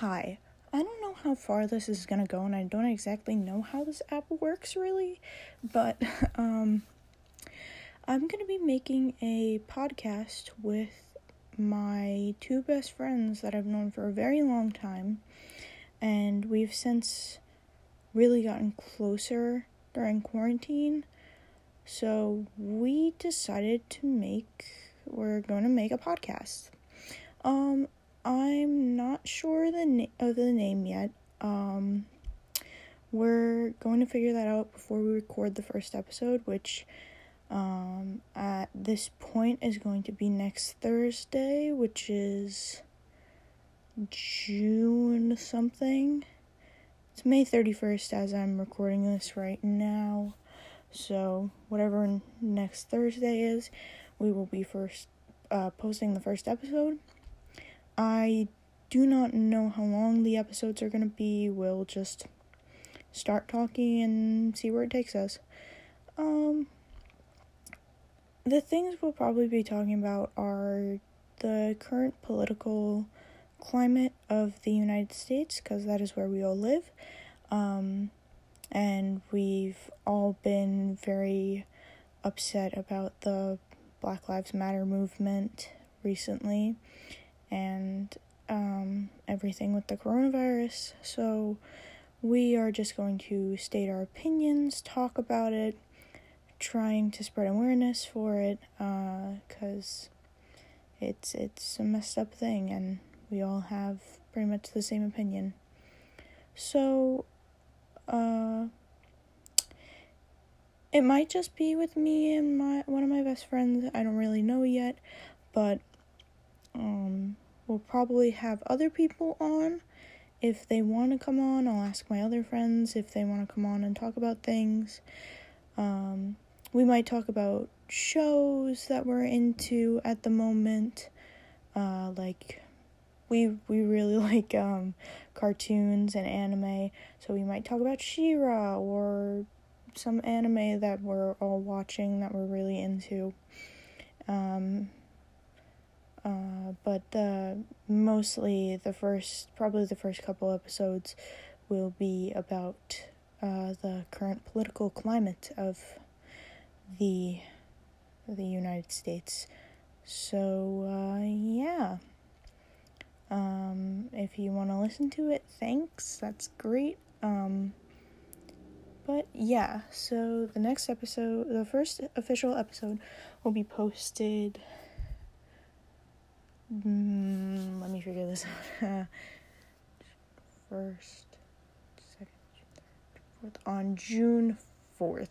Hi. I don't know how far this is gonna go, and I don't exactly know how this app works really, but um, I'm gonna be making a podcast with my two best friends that I've known for a very long time, and we've since really gotten closer during quarantine. So we decided to make we're to make a podcast. Um I'm not sure the na- of the name yet. Um, we're going to figure that out before we record the first episode, which um, at this point is going to be next Thursday, which is June something. It's May 31st as I'm recording this right now. So, whatever next Thursday is, we will be first uh, posting the first episode. I do not know how long the episodes are going to be. We'll just start talking and see where it takes us. Um the things we'll probably be talking about are the current political climate of the United States because that is where we all live. Um, and we've all been very upset about the Black Lives Matter movement recently and um, everything with the coronavirus. So we are just going to state our opinions, talk about it, trying to spread awareness for it, because uh, it's it's a messed up thing, and we all have pretty much the same opinion. So, uh, it might just be with me and my one of my best friends. I don't really know yet, but um, we'll probably have other people on. If they want to come on, I'll ask my other friends if they want to come on and talk about things. Um, we might talk about shows that we're into at the moment. Uh, like we we really like um, cartoons and anime, so we might talk about She-Ra or some anime that we're all watching that we're really into. Um, uh, but uh, mostly the first, probably the first couple episodes, will be about uh, the current political climate of the the United States. So uh, yeah. Um, if you want to listen to it, thanks. That's great. Um, but yeah, so the next episode, the first official episode, will be posted Mm, let me figure this out. First, second, fourth, on June 4th,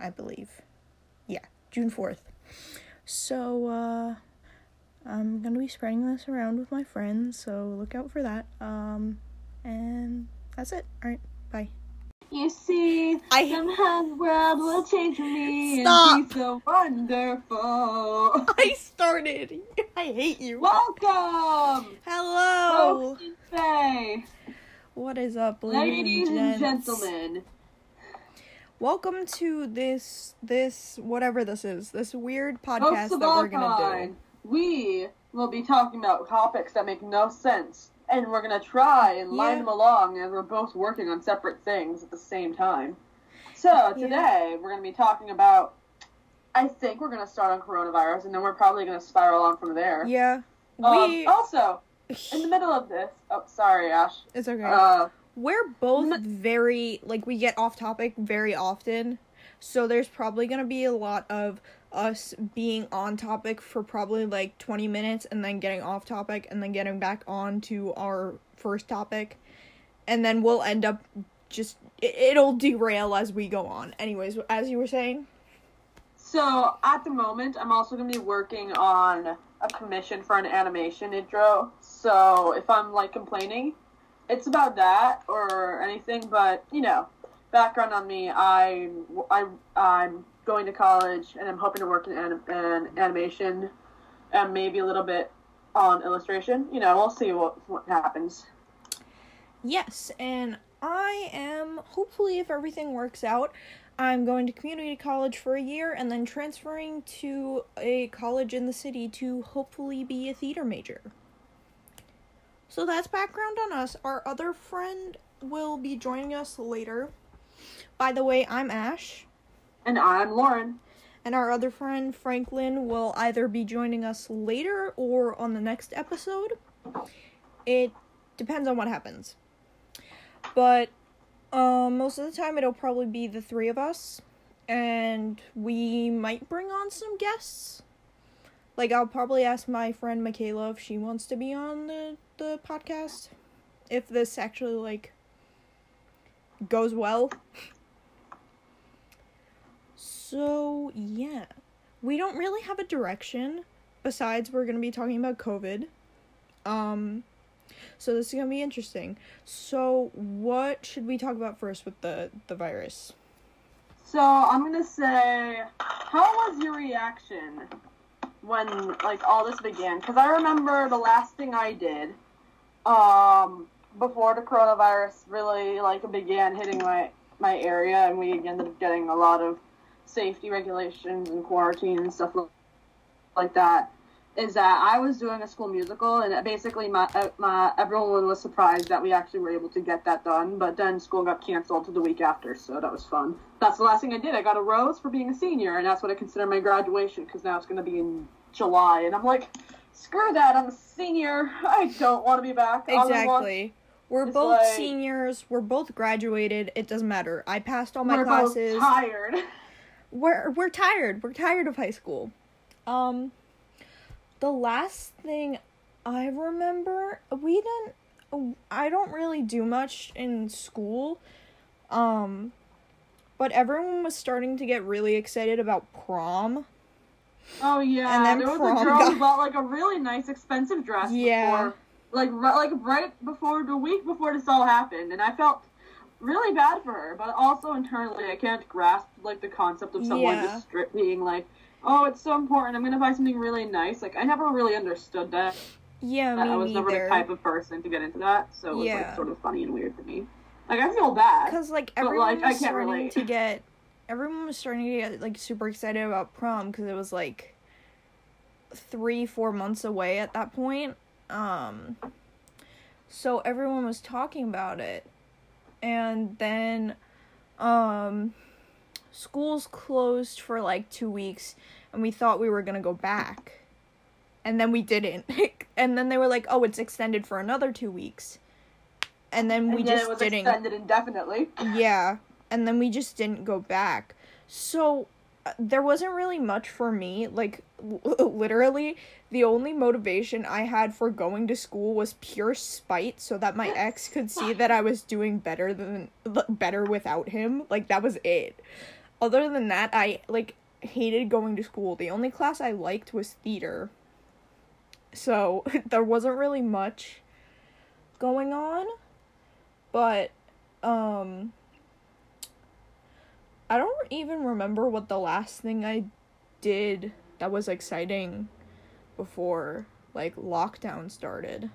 I believe. Yeah, June 4th. So, uh, I'm gonna be spreading this around with my friends, so look out for that. Um, and that's it. Alright, bye. You see, I, somehow the world will change me Stop. and be so wonderful. I started. I hate you. Welcome. Hello. What is up, ladies and, and gentlemen? Welcome to this this whatever this is this weird podcast that we're gonna do. We will be talking about topics that make no sense and we're gonna try and line yeah. them along as we're both working on separate things at the same time. So today yeah. we're gonna be talking about. I think we're gonna start on coronavirus, and then we're probably gonna spiral on from there. Yeah. Um, we also in the middle of this. Oh, sorry, Ash. It's okay. Uh, we're both very like we get off topic very often, so there's probably gonna be a lot of us being on topic for probably like 20 minutes and then getting off topic and then getting back on to our first topic. And then we'll end up just it, will derail as we go on. Anyways as you were saying? So at the moment i'm also going to be working on a commission for an animation intro. So if i'm like complaining it's about that or anything but you know background on me i i i'm going to college and I'm hoping to work in anim- animation and maybe a little bit on illustration. You know, we'll see what what happens. Yes, and I am hopefully if everything works out, I'm going to community college for a year and then transferring to a college in the city to hopefully be a theater major. So that's background on us. Our other friend will be joining us later. By the way, I'm Ash. And I'm Lauren. And our other friend, Franklin, will either be joining us later or on the next episode. It depends on what happens. But um, most of the time, it'll probably be the three of us. And we might bring on some guests. Like, I'll probably ask my friend Michaela if she wants to be on the, the podcast. If this actually, like, goes well. So, yeah. We don't really have a direction besides we're going to be talking about COVID. Um so this is going to be interesting. So, what should we talk about first with the the virus? So, I'm going to say how was your reaction when like all this began? Cuz I remember the last thing I did um before the coronavirus really like began hitting my my area and we ended up getting a lot of safety regulations and quarantine and stuff like that is that I was doing a school musical and basically my uh, my everyone was surprised that we actually were able to get that done but then school got canceled to the week after so that was fun that's the last thing I did I got a rose for being a senior and that's what I consider my graduation because now it's going to be in July and I'm like screw that I'm a senior I don't want to be back exactly we're both like- seniors. We're both graduated. It doesn't matter. I passed all my we're classes. both tired we're we're tired. We're tired of high school. Um the last thing I remember, we didn't I don't really do much in school. Um but everyone was starting to get really excited about prom. Oh yeah, And then there was a girl got- who bought like a really nice expensive dress Yeah. before, like like right before the week before this all happened, and I felt really bad for her, but also internally I can't grasp like the concept of someone Yeah. just stri- being like, oh, it's so important. I'm gonna buy something really nice. Like I never really understood that. Yeah, me I was never the type of person to get into that, so it was Yeah. like sort of funny and weird to me. Like I feel bad. Cuz like But, everyone like, I was can't starting relate. to get everyone was starting to get like super excited about prom cuz it was like 3 4 months away at that point. Um so everyone was talking about it. And then um schools closed for like 2 weeks and we thought we were going to go back. And then we didn't. and then they were like, "Oh, it's extended for another 2 weeks." And then we and then just didn't extended indefinitely. yeah, and then we just didn't go back. So there wasn't really much for me. Like l- literally, the only motivation I had for going to school was pure spite, so that my ex could see that I was doing better than better without him. Like that was it. Other than that, I like hated going to school. The only class I liked was theater. So there wasn't really much going on but um I don't even remember what the last thing I did that was exciting before like lockdown started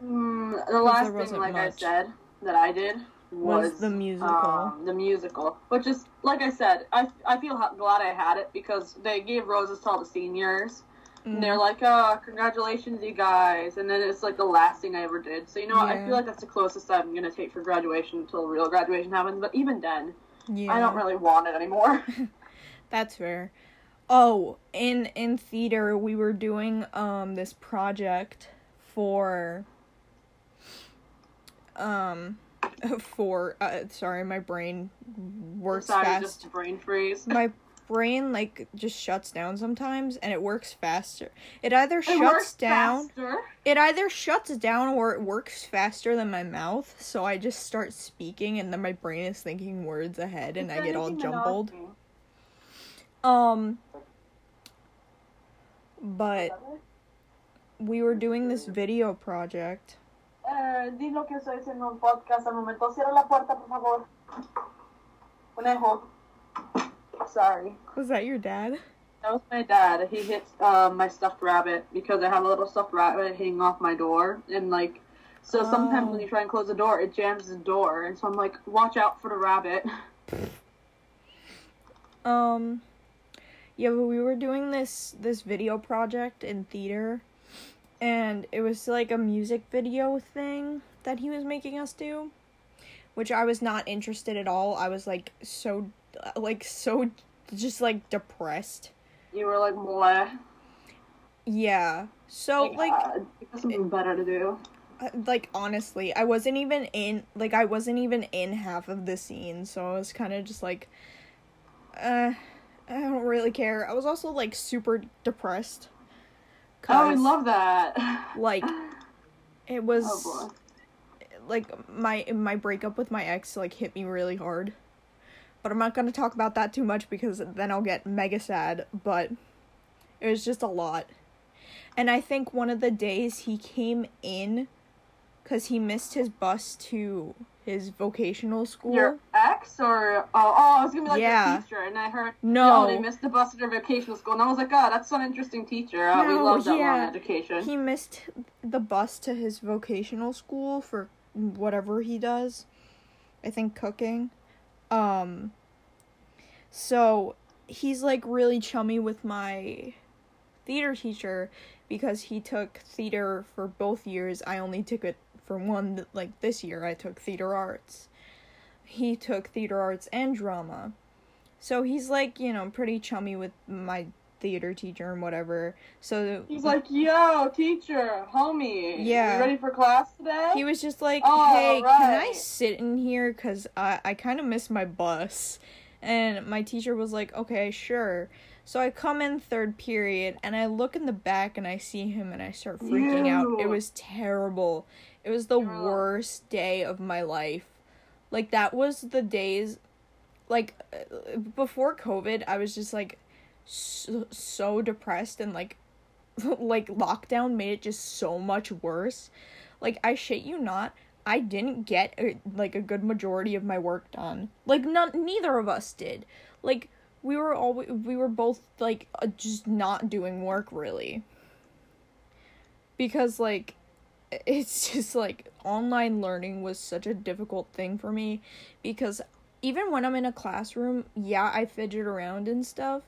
Mm, the last thing, like I said, that I did was, was the musical. um, the musical, which is like I said, I I feel ha- glad I had it because they gave roses to all the seniors, and they're Mm, like, "Oh, congratulations, you guys!" And then it's like the last thing I ever did. So you know, what? I feel like that's the closest I'm gonna take for graduation until real graduation happens. But even then, yeah. I don't really want it anymore. That's fair. Oh, in in theater we were doing um this project for um for uh sorry, my brain works Sorry, fast. just brain freeze. my brain like just shuts down sometimes and it works faster. It either It shuts down faster. it either shuts down or it works faster than my mouth, so I just start speaking and then my brain is thinking words ahead and I get all jumbled. Um but we were doing this video project. Eh, di lo que estoy haciendo un podcast al momento. Cierra la puerta, por favor. Conejo. Sorry. Was that your dad? That was my dad. He hit um, my stuffed rabbit because I have a little stuffed rabbit hanging off my door. And, like, so sometimes Oh. when you try and close the door, it jams the door. And so I'm like, watch out for the rabbit. Um yeah, but we were doing this this video project in theater and it was like a music video thing that he was making us do, which I was not interested at all. I was like so, like so, just like depressed. You were like, bleh. Yeah. So like, uh, something better to do. uh, like honestly, I wasn't even in like I wasn't even in half of the scene, so I was kind of just like, uh, I don't really care. I was also like super depressed. Oh, I love that. like it was Oh like my my breakup with my ex like hit me really hard. But I'm not going to talk about that too much because then I'll get mega sad, but it was just a lot. And I think one of the days he came in cuz he missed his bus to his vocational school. Your ex or oh, oh I was gonna be like Yeah. your teacher, and I heard No. oh, they missed the bus at their vocational school, and I was like, God, that's some interesting teacher. Oh, we No, love that yeah. long education. He missed the bus to his vocational school for whatever he does. I think cooking. Um so he's like really chummy with my theater teacher because he took theater for both years. I only took it for one like this year I took theater arts. He took theater arts and drama. So he's like, you know, pretty chummy with my theater teacher and whatever. So He's like, yo, teacher, homie. Yeah. You ready for class today? he was just like, Oh, "Hey, can I sit in here cuz I I kind of miss my bus." And my teacher was like, "Okay, sure." So I come in third period and I look in the back and I see him and I start freaking out. It was terrible. It was the Girl. worst day of my life. Like that was the days like uh, before COVID, I was just like so, so depressed and like like lockdown made it just so much worse. Like I shit you not, I didn't get a, like a good majority of my work done. Like none neither of us did. Like we were all we were both like uh, just not doing work really. Because like it's just like online learning was such a difficult thing for me because even when I'm in a classroom, yeah, I fidget around and stuff,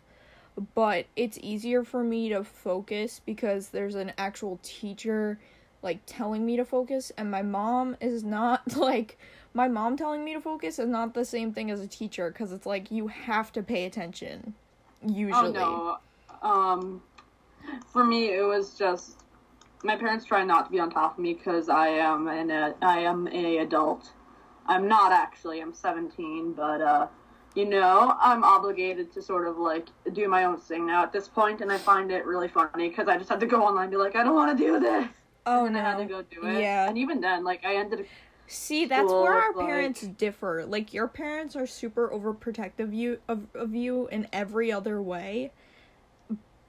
but it's easier for me to focus because there's an actual teacher like telling me to focus and my mom is not like my mom telling me to focus is not the same thing as a teacher cuz it's like you have to pay attention usually. Oh no. Um, for me, it was just my parents try not to be on top of me because I am an I am a adult. I'm not actually. I'm 17, but uh, you know, I'm obligated to sort of like do my own thing now at this point, and I find it really funny because I just had to go online and be like, I don't want to do this. Oh and no. I had to go do it. Yeah. And even then, like, I ended. See, that's school, where our like- parents differ. Like your parents are super overprotective you of, of you in every other way.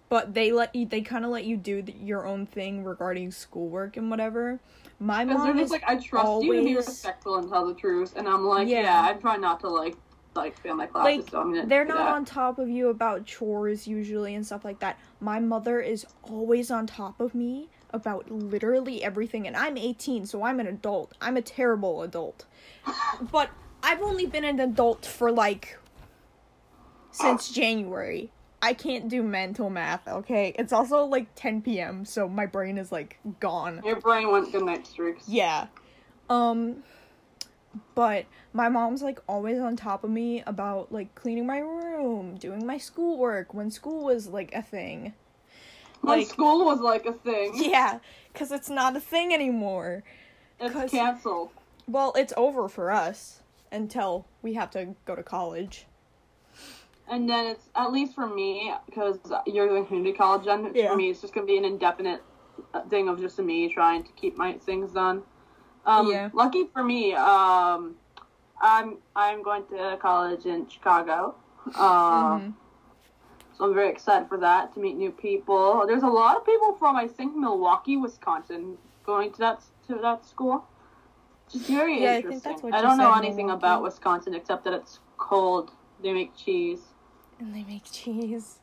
But they let you they kind of let you do the, your own thing regarding schoolwork and whatever. My mom is like, I trust you to be respectful and tell the truth, and I'm like, Yeah. yeah, I'm trying not to like like fail my classes, like so I'm gonna. they're not that. on top of you about chores usually and stuff like that. My mother is always on top of me about literally everything and I'm 18 so I'm an adult. I'm a terrible adult. but I've only been an adult for like since January. I can't do mental math, okay? It's also like 10 p.m. so my brain is like gone. Your brain went night streaks. Yeah. Um but my mom's like always on top of me about like cleaning my room, doing my schoolwork when school was like a thing. When Like- school was like a thing, Yeah, cuz it's not a thing anymore. it's canceled. Well, it's over for us until we have to go to college. And then it's at least for me because you're doing community college. Then Yeah. for me, it's just gonna be an indefinite uh, thing of just me trying to keep my things done. Um, Yeah. Lucky for me, um, I'm I'm going to college in Chicago. Um, Mhm. So I'm very excited for that to meet new people. There's a lot of people from I think Milwaukee, Wisconsin, going to that to that school. Just very Yeah, I think interesting. that's what I don't know anything Milwaukee. about Wisconsin except that it's cold. They make cheese. And they make cheese.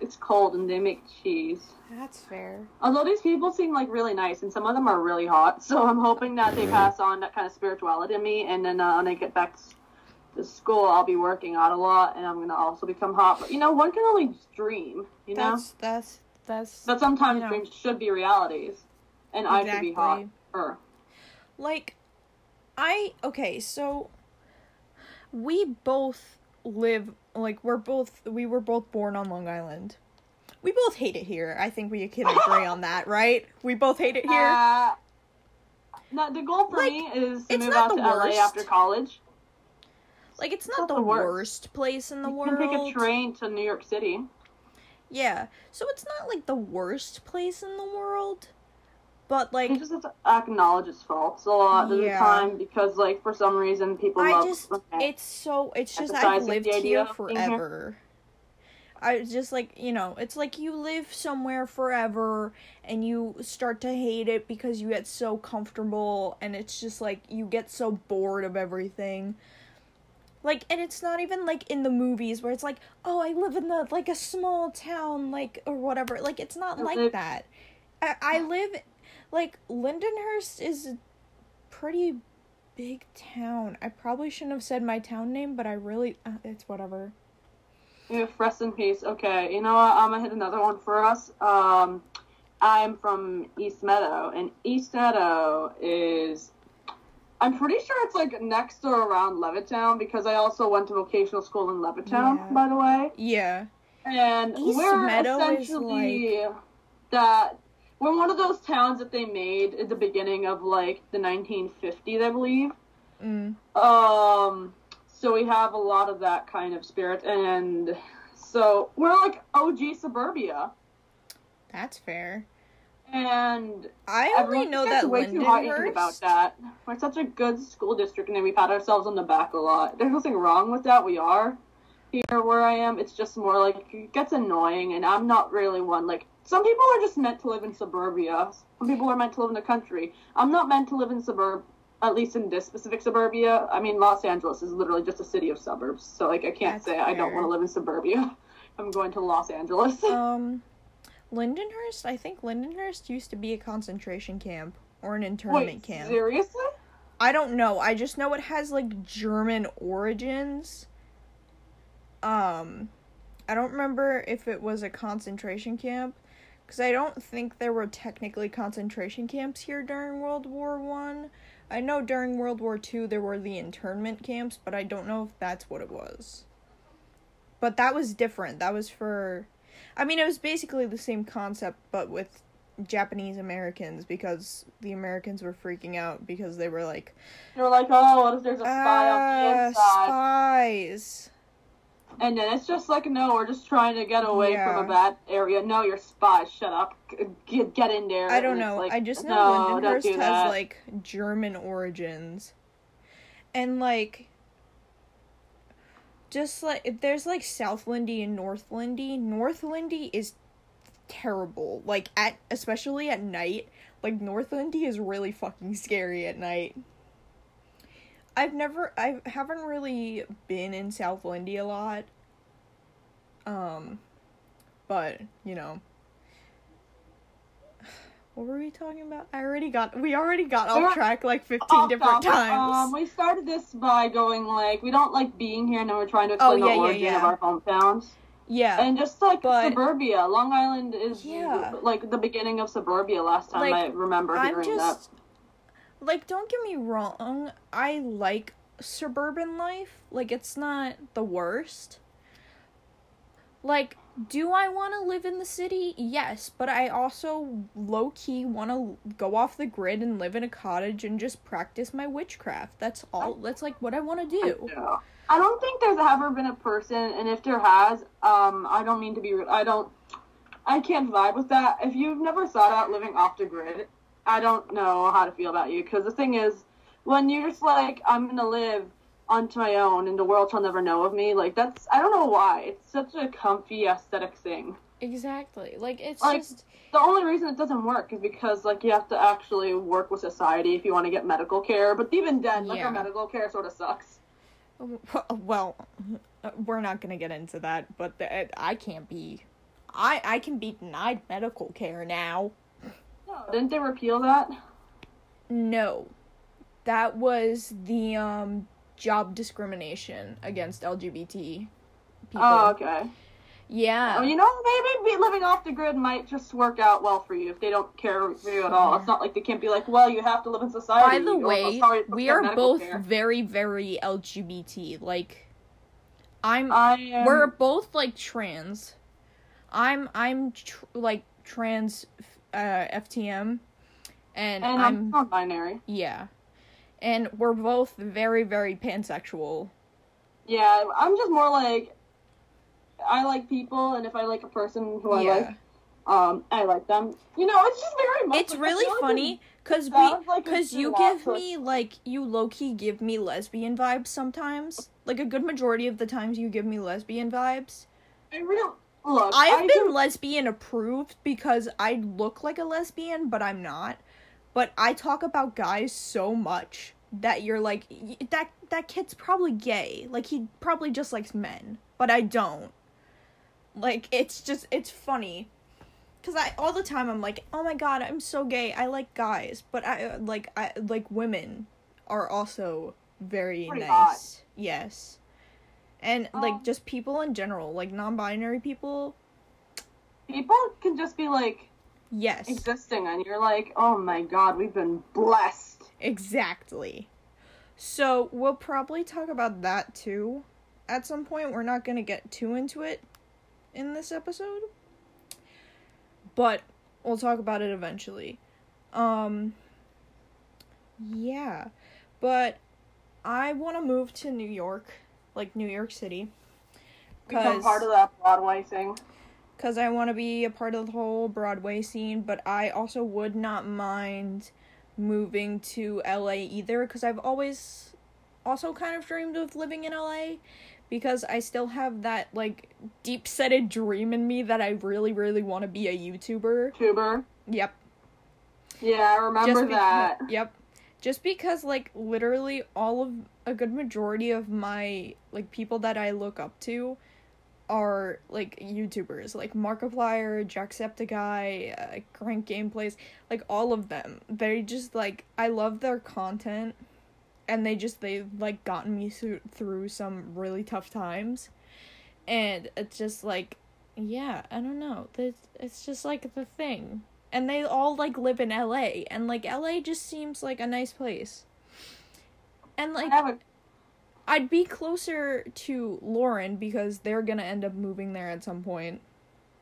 It's cold and they make cheese. That's fair. Although these people seem like really nice and some of them are really hot, so I'm hoping that they pass on that kind of spirituality to me. And then uh, when I get back to school, I'll be working out a lot and I'm gonna also become hot. But you know, one can only dream. You know. That's that's that's But sometimes you know. dreams should be realities. and I should be hot. Or Like, I okay, so we both live like we're both we were both born on Long Island. We both hate it here. I think we can agree on that, right? We both hate it here. Uh, no, the goal for Like, me is to it's move not out the to worst. LA after college. like it's not not the, the worst. worst. place in the You world. can take a train to New York City. Yeah. So it's not like the worst place in the world. But like You just have to acknowledge its faults a lot of the time because, like, for some reason, people I love. just it's so it's just I've lived here being here. forever. I just like you know, it's like you live somewhere forever and you start to hate it because you get so comfortable and it's just like you get so bored of everything. Like and it's not even like in the movies where it's like, "Oh, I live in the like a small town like or whatever." Like it's not like Like- that. I, I live like Lindenhurst is a pretty big town. I probably shouldn't have said my town name, but I really uh, it's whatever. Yeah, rest in peace. Okay, you know what? I'm gonna hit another one for us. Um, I'm from East Meadow, and East Meadow is. I'm pretty sure it's like next or around Levittown because I also went to vocational school in Levittown, Yeah. by the way. Yeah. And East we're Meadow is, essentially that we're one of those towns that they made at the beginning of like the 1950s, I believe. Mm. Um, so we have a lot of that kind of spirit, and so we're like OG suburbia, That's fair. and I only know that way too high about that. We're such a good school district, and then we pat ourselves on the back a lot. There's nothing wrong with that. We are here where I am. It's just more like it gets annoying, and I'm not really one. Like some people are just meant to live in suburbia. Some people are meant to live in the country. I'm not meant to live in suburb. At least in this specific suburbia, I mean, Los Angeles is literally just a city of suburbs. So, like, I can't That's say I don't want to live in suburbia. I'm going to Los Angeles. Um, Lindenhurst. I think Lindenhurst used to be a concentration camp or an internment Wait, camp. seriously? I don't know. I just know it has like German origins. Um, I don't remember if it was a concentration camp, because I don't think there were technically concentration camps here during World War One. I. know during World War Two there were the internment camps, but I don't know if that's what it was. But that was different. That was for, I mean, it was basically the same concept, but with Japanese Americans because the Americans were freaking out because they were like, You're like, oh, what if there's a spy on the Ah, inside? spies. And then it's just like, no, we're just trying to get away Yeah. from a bad area. No, you're spies. Shut up. Get, get in there. I don't know. like, I just know no, Lindenhurst do has that. like German origins. And like just like there's like South Lindy and North Lindy. North Lindy is terrible. Like at especially at night. Like North Lindy is really fucking scary at night. I've never I haven't really been in South Lindy a lot. Um but, you know, what were we talking about? I already got we already got off track like 15 Off different topic, times. Um, we started this by going like, we don't like being here, and then we're trying to explain Oh, yeah, the origin yeah. of our hometowns. yeah. And just like But- suburbia, Long Island is Yeah. like the beginning of suburbia. Last time Like, I remember I'm hearing just like don't get me wrong, I like suburban life. Like it's not the worst. Like do I want to live in the city? Yes, but I also low key want to go off the grid and live in a cottage and just practice my witchcraft. That's all. That's like what I want to do. I don't think there's ever been a person, and if there has, um, I don't mean to be. I don't. I can't vibe with that. If you've never thought out living off the grid, I don't know how to feel about you. Because the thing is, when you're just like, I'm gonna live onto my own, and the world shall never know of me. Like that's, I don't know why. It's such a comfy aesthetic thing. Exactly. Like it's Like- just The only reason it doesn't work is because like you have to actually work with society if you want to get medical care. But even then, like Yeah. our medical care sort of sucks. well, we're not gonna get into that, but the, I can't be, I I can be denied medical care now. No, didn't they repeal that? No, that was the um job discrimination against LGBT people. Oh, okay. Yeah. Oh, you know, maybe be living off the grid might just work out well for you if they don't care for you at all. It's not like they can't be like, well, you have to live in society. By the oh, way, sorry, we are both care." very, very LGBT. Like, I'm. I am. we're both like trans. I'm I'm tr- like trans uh, FTM, and, and I'm I'm non-binary. yeah, and we're both very very pansexual. Yeah, I'm just more like I like people, and if I like a person who I yeah, like, um, I like them. You know, it's just very much. it's like, really like funny because we like because you give me like you low key give me lesbian vibes sometimes. Like a good majority of the times you give me lesbian vibes. I really look. I have I been do- lesbian approved because I look like a lesbian, but I'm not. But I talk about guys so much that you're like that that kid's probably gay. Like he probably just likes men, but I don't. Like it's just it's funny. Cuz I all the time I'm like, "Oh my god, I'm so gay. I like guys." But I like I like women are also very Pretty nice. hot. Yes. And Um, like just people in general, like non-binary people, people can just be like Yes, existing, and you're like, oh my god, we've been blessed. exactly. So we'll probably talk about that too at some point. We're not gonna get too into it in this episode, but we'll talk about it eventually. Um, yeah, but I want to move to New York, like New York City, Become part of that Broadway thing. because I want to be a part of the whole Broadway scene, but I also would not mind moving to LA either because I've always also kind of dreamed of living in LA because I still have that like deep-setted dream in me that I really really want to be a YouTuber. Tuber. Yep. Yeah, I remember that. Yep. Just because like literally all of a good majority of my like people that I look up to are like YouTubers, like Markiplier, Jacksepticeye, uh, Crank Gameplays, like all of them. They just like I love their content, and they just they've like gotten me through through some really tough times, and it's just like, yeah, I don't know, it's it's just like the thing, and they all like live in L.A. and like L.A. just seems like a nice place, and like I a I'd be closer to Lauren because they're gonna end up moving there at some point.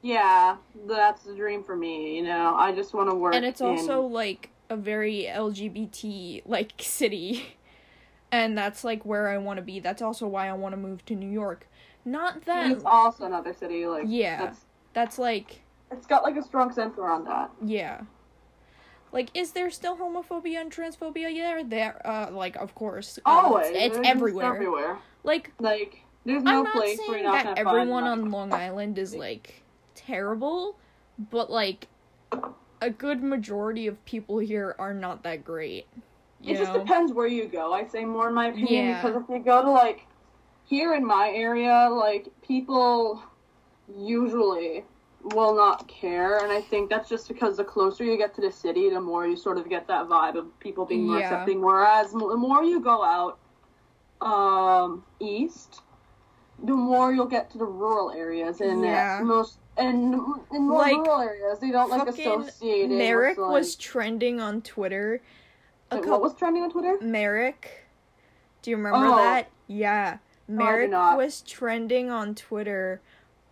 Yeah, that's the dream for me. You know, I just want to work. And it's in- also like a very LGBT like city. And that's like where I want to be. That's also why I want to move to New York. Not that it's also another city. Like Yeah. that's, that's like it's got like a strong center around that. yeah. Like is there still homophobia and transphobia there? There uh like of course. uh, Always, it's, it's everywhere. everywhere. Like Like there's no I'm not place saying not that everyone find, on Long Island is like terrible, but like a good majority of people here are not that great. You It just depends where you go. I'd say more in my opinion Yeah. because if you go to like here in my area, like people usually will not care, and I think that's just because the closer you get to the city, the more you sort of get that vibe of people being more Yeah. accepting. Whereas the more you go out um, east, the more you'll get to the rural areas, and Yeah. most and in more Like, rural areas they don't like associate. Merrick with, like, was trending on Twitter. A Wait, couple what was trending on Twitter? Merrick. Do you remember Oh. that? Yeah. Merrick not. was trending on Twitter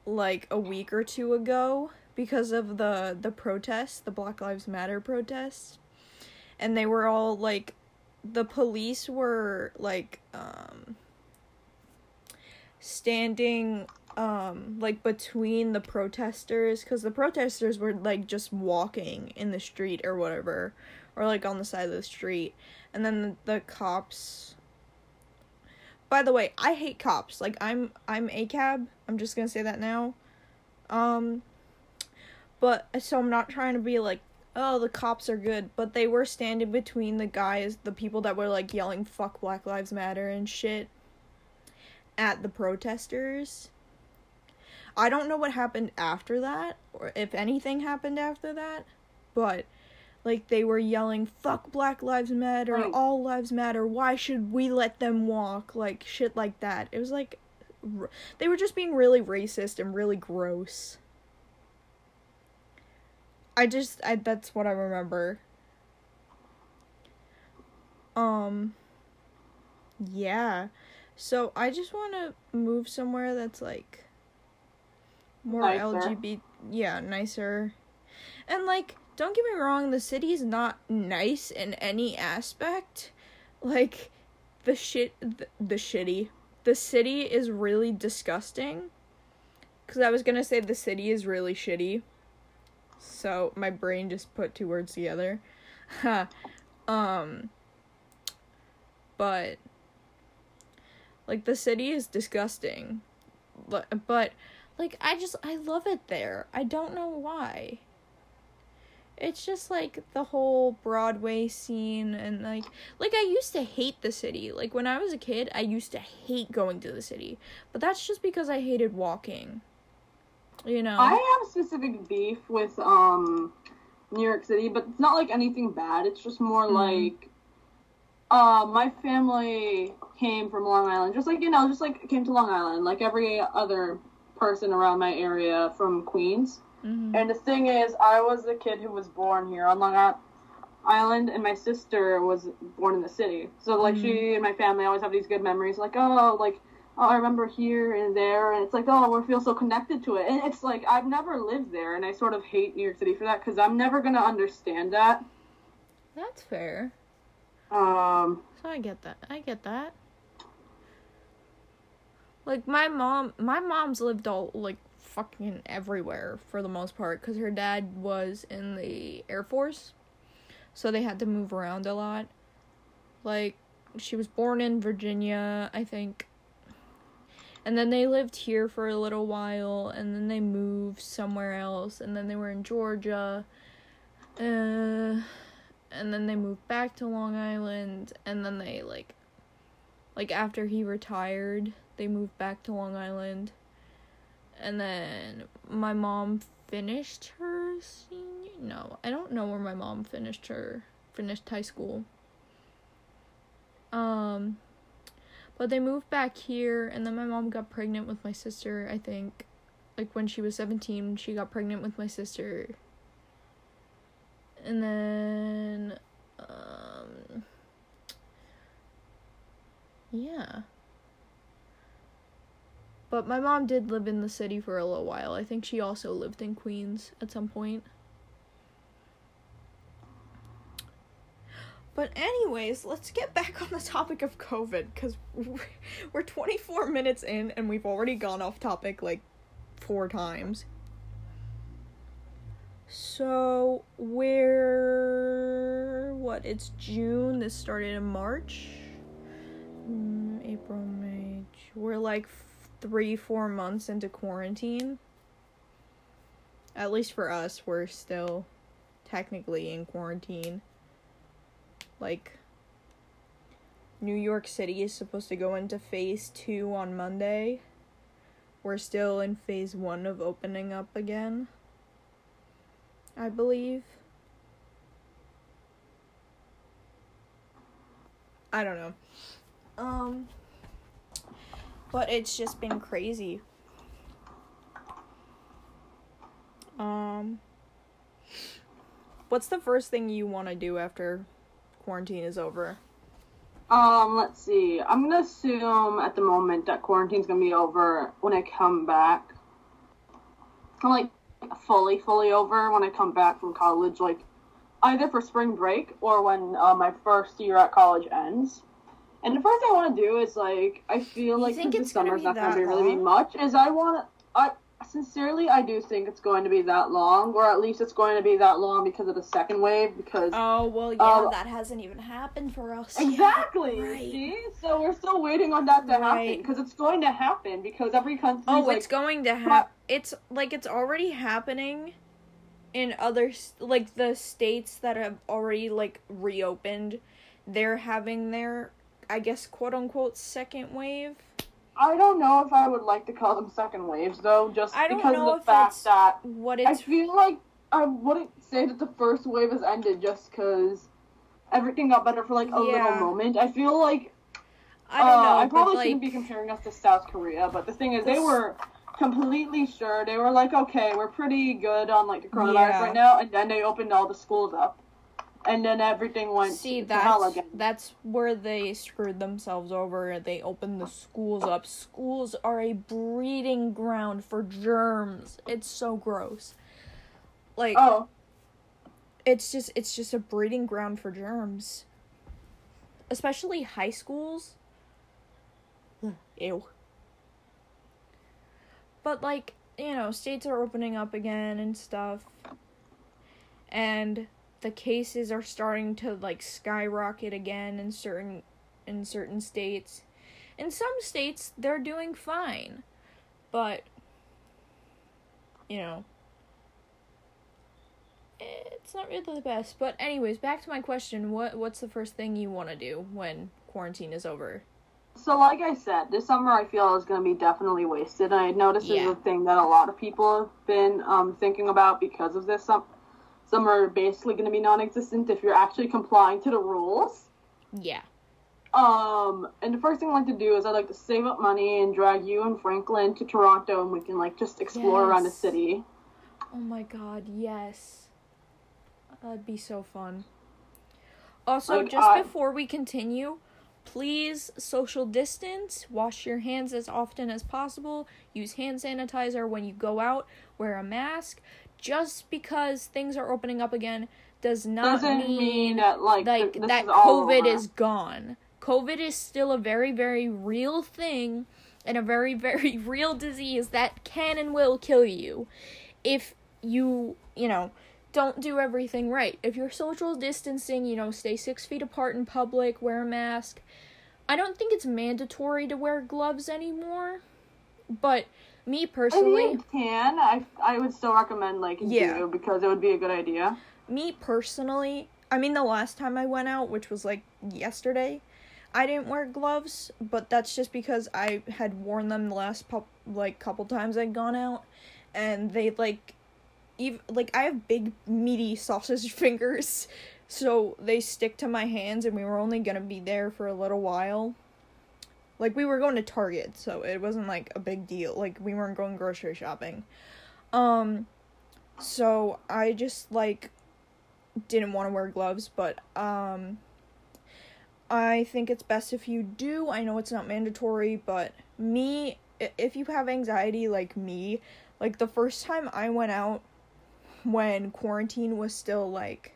like a week or two ago because of the the protests, the Black Lives Matter protests. And they were all like the police were like um standing um like between the protesters cuz the protesters were like just walking in the street or whatever or like on the side of the street and then the, the cops by the way i hate cops. Like i'm i'm ACAB i'm just gonna say that now. Um but so i'm not trying to be like oh the cops are good. But they were standing between the guys the people that were like yelling fuck black lives matter and shit at the protesters. I don't know what happened after that or if anything happened after that but like they were yelling fuck black lives matter Right. all lives matter why should we let them walk like shit like that it was like r- they were just being really racist and really gross. I just I that's what I remember. Um yeah. So I just want to move somewhere that's like more Nicer. LGBT yeah, nicer. And like don't get me wrong, the city is not nice in any aspect. Like the shit the, the shitty. The city is really disgusting. Cuz I was going to say the city is really shitty. So my brain just put two words together. um but like the city is disgusting. But but like I just I love it there. I don't know why. It's just like the whole Broadway scene and like like I used to hate the city. Like when I was a kid, I used to hate going to the city. But that's just because I hated walking. You know. I have specific beef with um New York City, but it's not like anything bad. It's just more Mhm. like uh my family came from Long Island, just like you know, just like came to Long Island, like every other person around my area from Queens. Mhm. And the thing is, I was the kid who was born here on Long Island, and my sister was born in the city. So like she and my family always have these good memories, like oh, like oh, I remember here and there, and it's like oh, we feel so connected to it. And it's like I've never lived there, and I sort of hate New York City for that because I'm never gonna understand that. That's fair. Um, So I get that. I get that. Like my mom, my mom's lived all like fucking everywhere for the most part cuz her dad was in the Air Force. So they had to move around a lot. Like she was born in Virginia, I think. And then they lived here for a little while and then they moved somewhere else and then they were in Georgia. Uh and then they moved back to Long Island and then they like like after he retired, they moved back to Long Island. And then my mom finished her senior no, I don't know where my mom finished her finished high school. Um but they moved back here and then my mom got pregnant with my sister, I think. Like when she was 17, she got pregnant with my sister and then um yeah but my mom did live in the city for a little while i think she also lived in queens at some point but anyways let's get back on the topic of covid because we're 24 minutes in and we've already gone off topic like four times so we're what? It's June. This started in March. Mm, April, May. We're like three, four months into quarantine. At least for us, we're still technically in quarantine. Like, New York City is supposed to go into phase two on Monday. We're still in phase one of opening up again. I believe. I don't know. Um but it's just been crazy. Um What's the first thing you want to do after quarantine is over? um, let's see. I'm gonna assume at the moment that quarantine's gonna be over when I come back. I'm Like fully, fully over when I come back from college, like either for spring break or when uh, my first year at college ends. And the first thing I want to do is like I feel You like think the gonna summer's be not going to be really be much. Is I want to, I sincerely I do think it's going to be that long, or at least it's going to be that long because of the second wave. Because Oh, well, yeah, Um, that hasn't even happened for us. exactly, right. see, so we're still waiting on that to happen because it's going to happen because every country. Oh, like, it's going to happen. It's like it's already happening in other like the states that have already like reopened. They're having their I guess quote unquote second wave. I don't know if I would like to call them second waves though, just I don't because know of the fact that What I it's feel like I wouldn't say that the first wave has ended just because everything got better for like a Yeah. little moment. I feel like I don't know. Uh, I probably like, shouldn't be comparing us to South Korea, but the thing is, they were completely sure. They were like, okay, we're pretty good on like the coronavirus Yeah. right now, and then they opened all the schools up, and then everything went See, that's that's where they screwed themselves over. They opened the schools up. Schools are a breeding ground for germs. It's so gross. Like Oh, it's just it's just a breeding ground for germs. Especially high schools. Ew. But like, you know, states are opening up again and stuff. And the cases are starting to like skyrocket again in certain in certain states. In some states they're doing fine. But you know, it's not really the best. But anyways, back to my question. What what's the first thing you want to do when quarantine is over? so like I said, this summer I feel is going to be definitely wasted. And I noticed Yeah. is a thing that a lot of people have been um, thinking about because of this. Some are basically going to be non-existent if you're actually complying to the rules. Yeah. Um, and the first thing I like to do is I like to save up money and drag you and Franklin to Toronto, and we can like just explore around the city. Oh my god, yes. That'd be so fun. Also, Like, just I- before we continue, please social distance, wash your hands as often as possible, use hand sanitizer when you go out, wear a mask. Just because things are opening up again does not Doesn't mean, mean that like, like th- that is COVID is gone. COVID is still a very, very real thing and a very, very real disease that can and will kill you if you, you know, don't do everything right. If you're social distancing, you know, stay six feet apart in public, wear a mask. I don't think it's mandatory to wear gloves anymore, but me personally, you can. I I would still recommend like you Yeah. do because it would be a good idea. me personally, I mean, the last time I went out, which was like yesterday, I didn't wear gloves, but that's just because I had worn them the last pu- like couple times I'd gone out, and they like, even like I have big meaty sausage fingers, so they stick to my hands, and we were only gonna be there for a little while. Like we were going to Target, so it wasn't like a big deal. Like we weren't going grocery shopping. Um so I just like didn't want to wear gloves, but um I think it's best if you do. I know it's not mandatory, but me if you have anxiety like me, like the first time I went out when quarantine was still like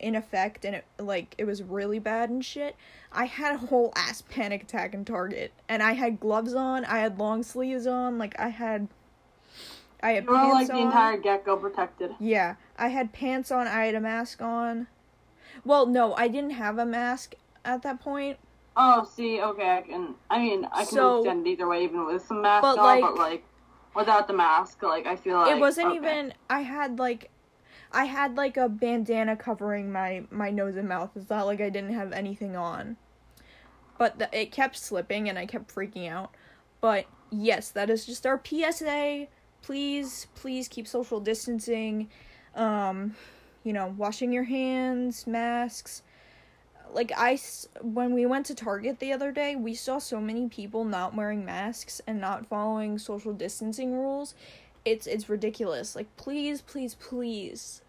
in effect and it like it was really bad and shit, I had a whole ass panic attack in Target and I had gloves on, I had long sleeves on, like I had I had pants like the on. entire gecko protected. Yeah, I had pants on, I had a mask on. Well, no, I didn't have a mask at that point. Oh, see, okay, I can. I mean, I can So- understand either way, even with some mask But, on, like- but like without the mask, like I feel like it wasn't okay. even I had like I had like a bandana covering my my nose and mouth. It's not like I didn't have anything on. But the, it kept slipping and I kept freaking out. But yes, that is just our PSA. Please, please keep social distancing. Um, you know, washing your hands, masks. Like I when we went to Target the other day, we saw so many people not wearing masks and not following social distancing rules. It's it's ridiculous. Like please, please, please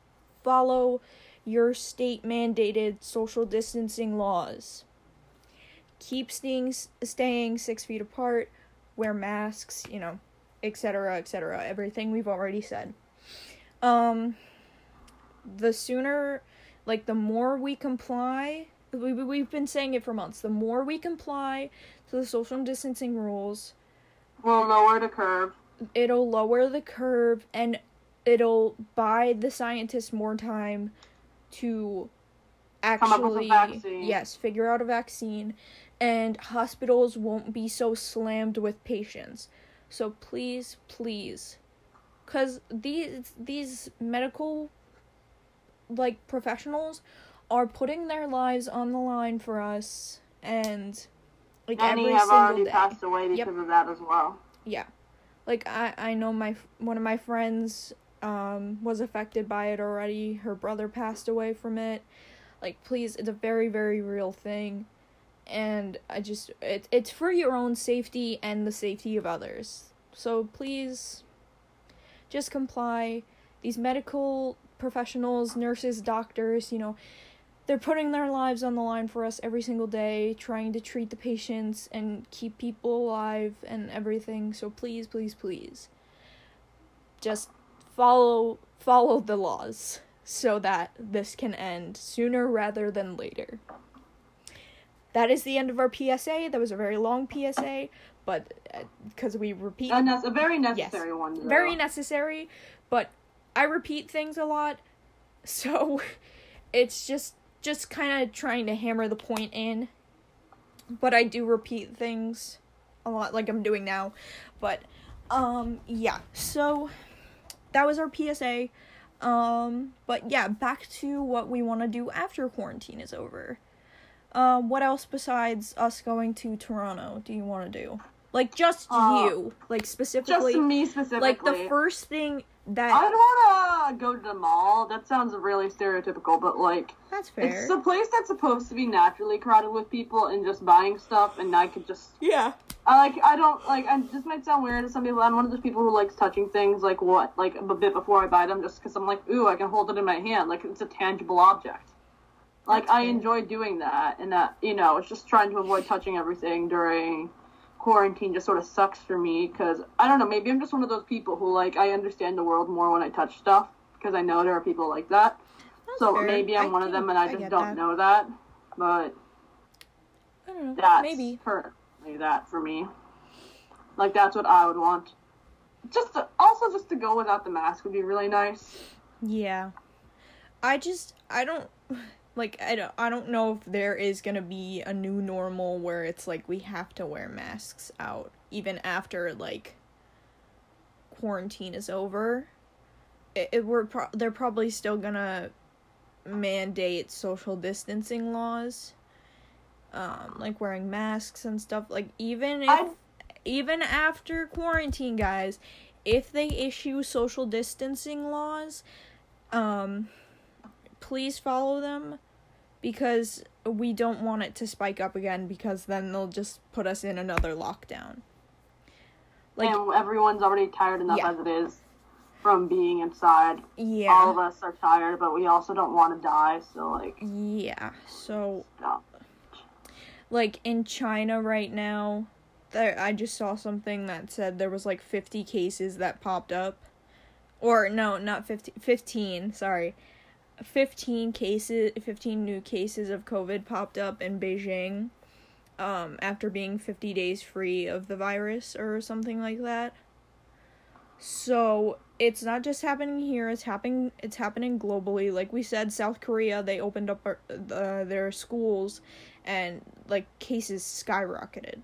follow your state mandated social distancing laws. Keep staying staying 6 feet apart, wear masks, you know, etc., etc. Everything we've already said. Um the sooner like the more we comply we, we- we've been saying it for months the more we comply to the social distancing rules We'll lower the curve. It'll lower the curve and it'll buy the scientists more time to Come up with a actually yes figure out a vaccine and hospitals won't be so slammed with patients so please please because these these medical like professionals are putting their lives on the line for us and like Many every have single already day passed away because Yep. of that as well. yeah like i i know my one of my friends um was affected by it already her brother passed away from it like please it's a very very real thing and I just it, it's for your own safety and the safety of others. So please just comply. These medical professionals, nurses, doctors, you know, they're putting their lives on the line for us every single day, trying to treat the patients and keep people alive and everything. So please, please, please just follow follow the laws so that this can end sooner rather than later. That is the end of our PSA. That was a very long PSA, but because uh, we repeat, and that's a very necessary yes, one. Though. Very necessary, but I repeat things a lot, so it's just just kind of trying to hammer the point in. But I do repeat things a lot, like I'm doing now. But um, yeah. So that was our PSA. Um, but yeah, back to what we want to do after quarantine is over. Um, what else besides us going to Toronto do you want to do? Like just uh, you, like specifically. Just me specifically. Like the first thing that I'd want to go to the mall. That sounds really stereotypical, but like that's fair. It's a place that's supposed to be naturally crowded with people and just buying stuff, and I could just yeah. I like I don't like. I this might sound weird to some people. I'm one of those people who likes touching things like what like a bit before I buy them, just because I'm like, ooh, I can hold it in my hand, like it's a tangible object. Like That's I cool. enjoy doing that, and that you know, it's just trying to avoid touching everything during quarantine. Just sort of sucks for me because I don't know. Maybe I'm just one of those people who like I understand the world more when I touch stuff because I know there are people like that. That's so fair. maybe I'm I one of them, and I, I just don't that. know that. But I don't know. That's maybe currently that for me. Like that's what I would want. Just to, also just to go without the mask would be really nice. Yeah. I just I don't like I don't I don't know if there is going to be a new normal where it's like we have to wear masks out even after like quarantine is over. It, it we're pro- they're probably still going to mandate social distancing laws. Um like wearing masks and stuff like even if I... even after quarantine guys, if they issue social distancing laws um please follow them because we don't want it to spike up again because then they'll just put us in another lockdown. Like and everyone's already tired enough yeah. as it is from being inside. Yeah. All of us are tired, but we also don't want to die, so like Yeah. So stop. Like in China right now, there I just saw something that said there was like 50 cases that popped up. Or no, not 50 15, sorry 15 cases 15 new cases of covid popped up in beijing um, after being 50 days free of the virus or something like that. So it's not just happening here it's happening it's happening globally. Like we said south korea they opened up our, uh, their schools and like cases skyrocketed.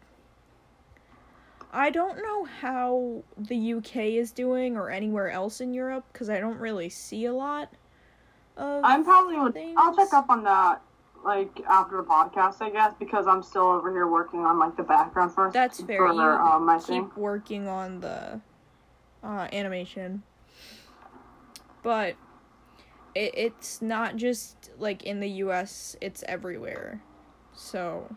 I don't know how the UK is doing or anywhere else in Europe because I don't really see a lot I'm probably things. I'll check up on that like after the podcast, I guess, because I'm still over here working on like the background first. That's fair. For, you um, my keep thing. working on the uh, animation, but it it's not just like in the U.S. It's everywhere. So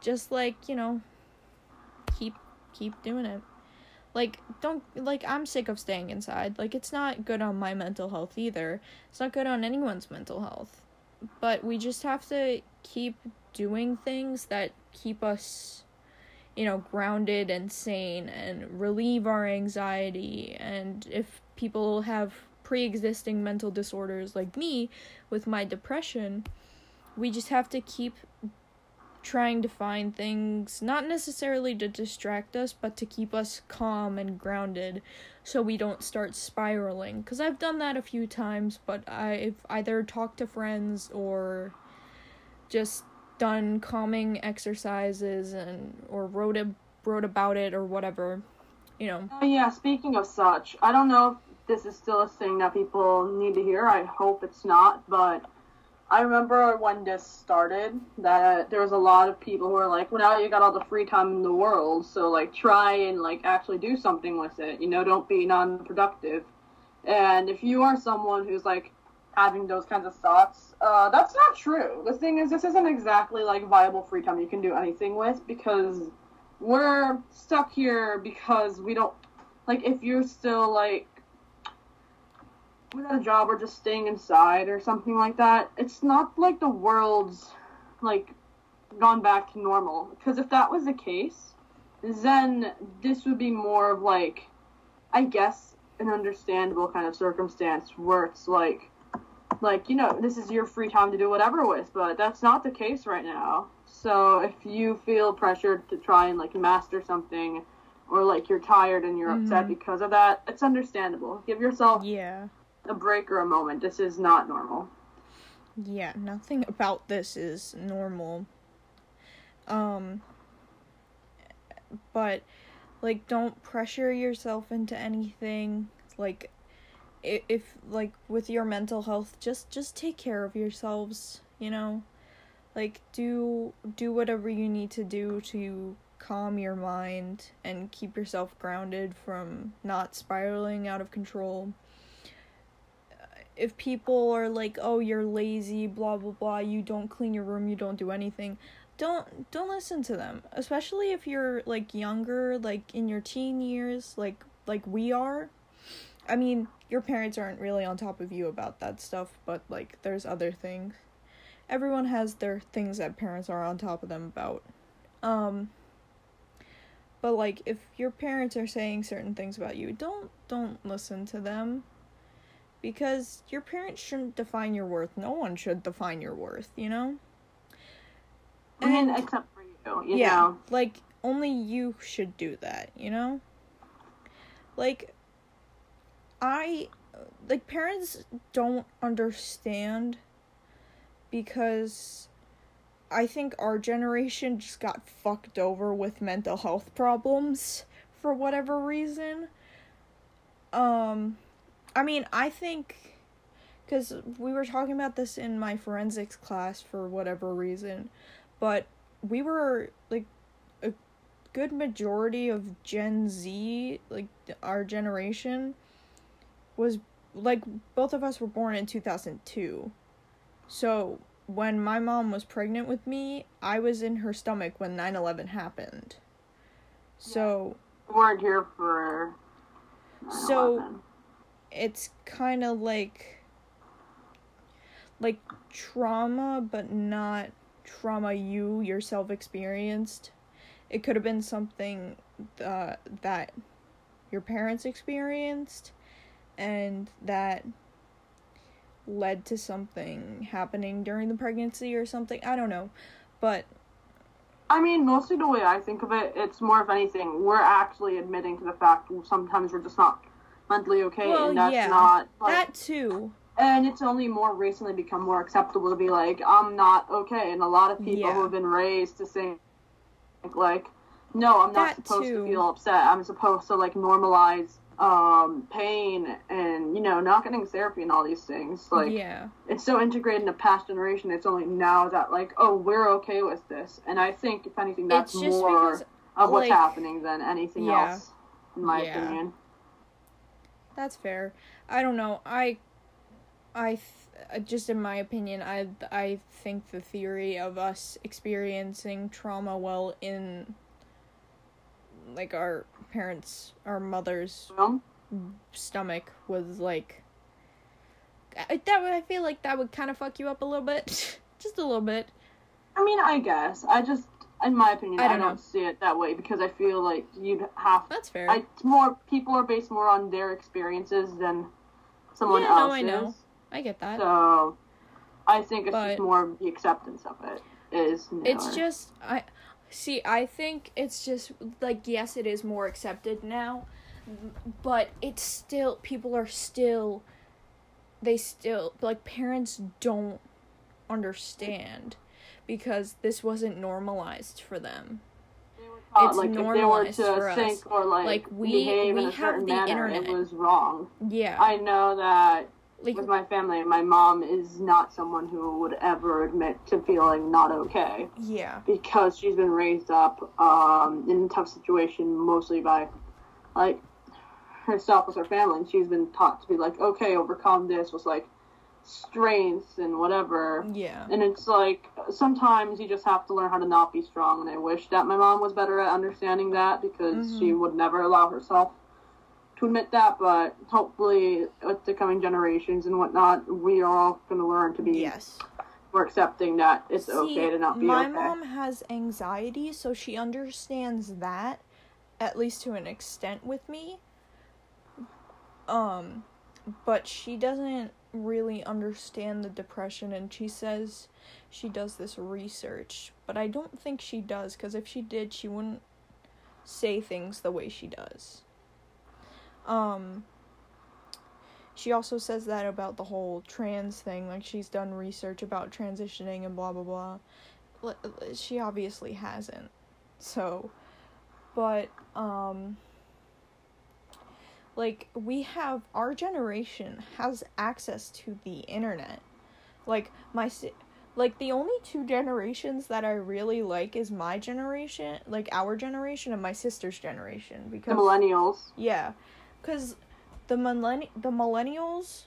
just like you know, keep keep doing it like don't like i'm sick of staying inside. Like it's not good on my mental health either. It's not good on anyone's mental health. But we just have to keep doing things that keep us you know grounded and sane and relieve our anxiety. And if people have pre-existing mental disorders like me with my depression we just have to keep trying to find things not necessarily to distract us but to keep us calm and grounded so we don't start spiraling. Cuz I've done that a few times but I've either talked to friends or just done calming exercises and or wrote a, wrote about it or whatever you know. Oh yeah speaking of such I don't know if this is still a thing that people need to hear. I hope it's not but I remember when this started that there was a lot of people who were like, "Well, now you got all the free time in the world, so like try and like actually do something with it. You know, don't be non-productive." And if you are someone who's like having those kinds of thoughts. Uh, that's not true. The thing is, this isn't exactly like viable free time you can do anything with because we're stuck here because we don't like if you're still like without a job or just staying inside or something like that. It's not like the world's like gone back to normal because if that was the case, then this would be more of like I guess an understandable kind of circumstance where it's like like you know this is your free time to do whatever with but that's not the case right now so if you feel pressured to try and like master something or like you're tired and you're upset Mhm. because of that it's understandable give yourself Yeah. A break or a moment this is not normal Yeah, nothing about this is normal. Um but like don't pressure yourself into anything. Like if like with your mental health, just just take care of yourselves, you know? Like do do whatever you need to do to calm your mind and keep yourself grounded from not spiraling out of control if people are like, "Oh, you're lazy, blah blah blah, you don't clean your room, you don't do anything." Don't don't listen to them, especially if you're like younger, like in your teen years, like like we are. I mean, your parents aren't really on top of you about that stuff, but like there's other things. Everyone has their things that parents are on top of them about. Um but like if your parents are saying certain things about you, don't don't listen to them because your parents shouldn't define your worth. No one should define your worth, you know? i mean except for you you yeah, know like only you should do that, you know? Like I like parents don't understand because I think our generation just got fucked over with mental health problems for whatever reason. Um I mean, I think cuz we were talking about this in my forensics class for whatever reason, but we were like a good majority of Gen Z, like our generation was like both of us were born in 2002. So, when my mom was pregnant with me, I was in her stomach when 9/11 happened. So, we weren't here for So- 9/11. It's kind of like like trauma but not trauma you yourself experienced it could have been something uh, that your parents experienced and that led to something happening during the pregnancy or something i don't know but I mean, mostly the way I think of it, it's more of anything. We're actually admitting to the fact sometimes we're just not okay, Well, and that's yeah. not like. that too And it's only more recently become more acceptable to be like, I'm not okay. And a lot of people Yeah. who have been raised to think, like, no, I'm not That supposed too. to feel upset. I'm supposed to like normalize um pain and you know not getting therapy and all these things like yeah it's so integrated in the past generation it's only now that like oh we're okay with this and i think if anything that's more because of what's like- happening than anything Yeah. else in my Yeah. opinion That's fair. I don't know. I, I, th- uh, just in my opinion, I I think the theory of us experiencing trauma well in, like our parents, our mother's stomach was like. I, that would I feel like that would kind of fuck you up a little bit, just a little bit. i mean i guess i just in my opinion I i don't don't, see it that way because i feel like you'd have That's fair. I, it's more people are based more on their experiences than someone Yeah, no, I know. I get that. so i think it's But- just more the acceptance of it is It's just I see. I think it's just like yes, it is more accepted now, but it's still people are still they still like parents don't understand because this wasn't normalized for them. Taught, it's like if they were normalized to for us. think or like, Like, we- behave we in a have the manner, internet. it was wrong. Yeah, I know that like with my family, my mom is not someone who would ever admit to feeling not okay yeah, because she's been raised up um, in a tough situation mostly by like herself with her family, and she's been taught to be like, okay, overcome this. Was like, strengths and whatever. Yeah. And it's like sometimes you just have to learn how to not be strong. And I wish that my mom was better at understanding that because Mhm. she would never allow herself to admit that. But hopefully, with the coming generations and whatnot, we are all going to learn to be Yes. more accepting that it's See, okay to not be my okay. My mom has anxiety, so she understands that, at least to an extent, with me. Um, but she doesn't really understand the depression, and she says she does this research, but I don't think she does, because if she did, she wouldn't say things the way she does. Um, she also says that about the whole trans thing like she's done research about transitioning and blah blah blah she obviously hasn't so but um like we have our generation has access to the internet like my like the only two generations that I really like is my generation, like our generation and my sister's generation because the millennials. yeah, because the millenni- the millennials,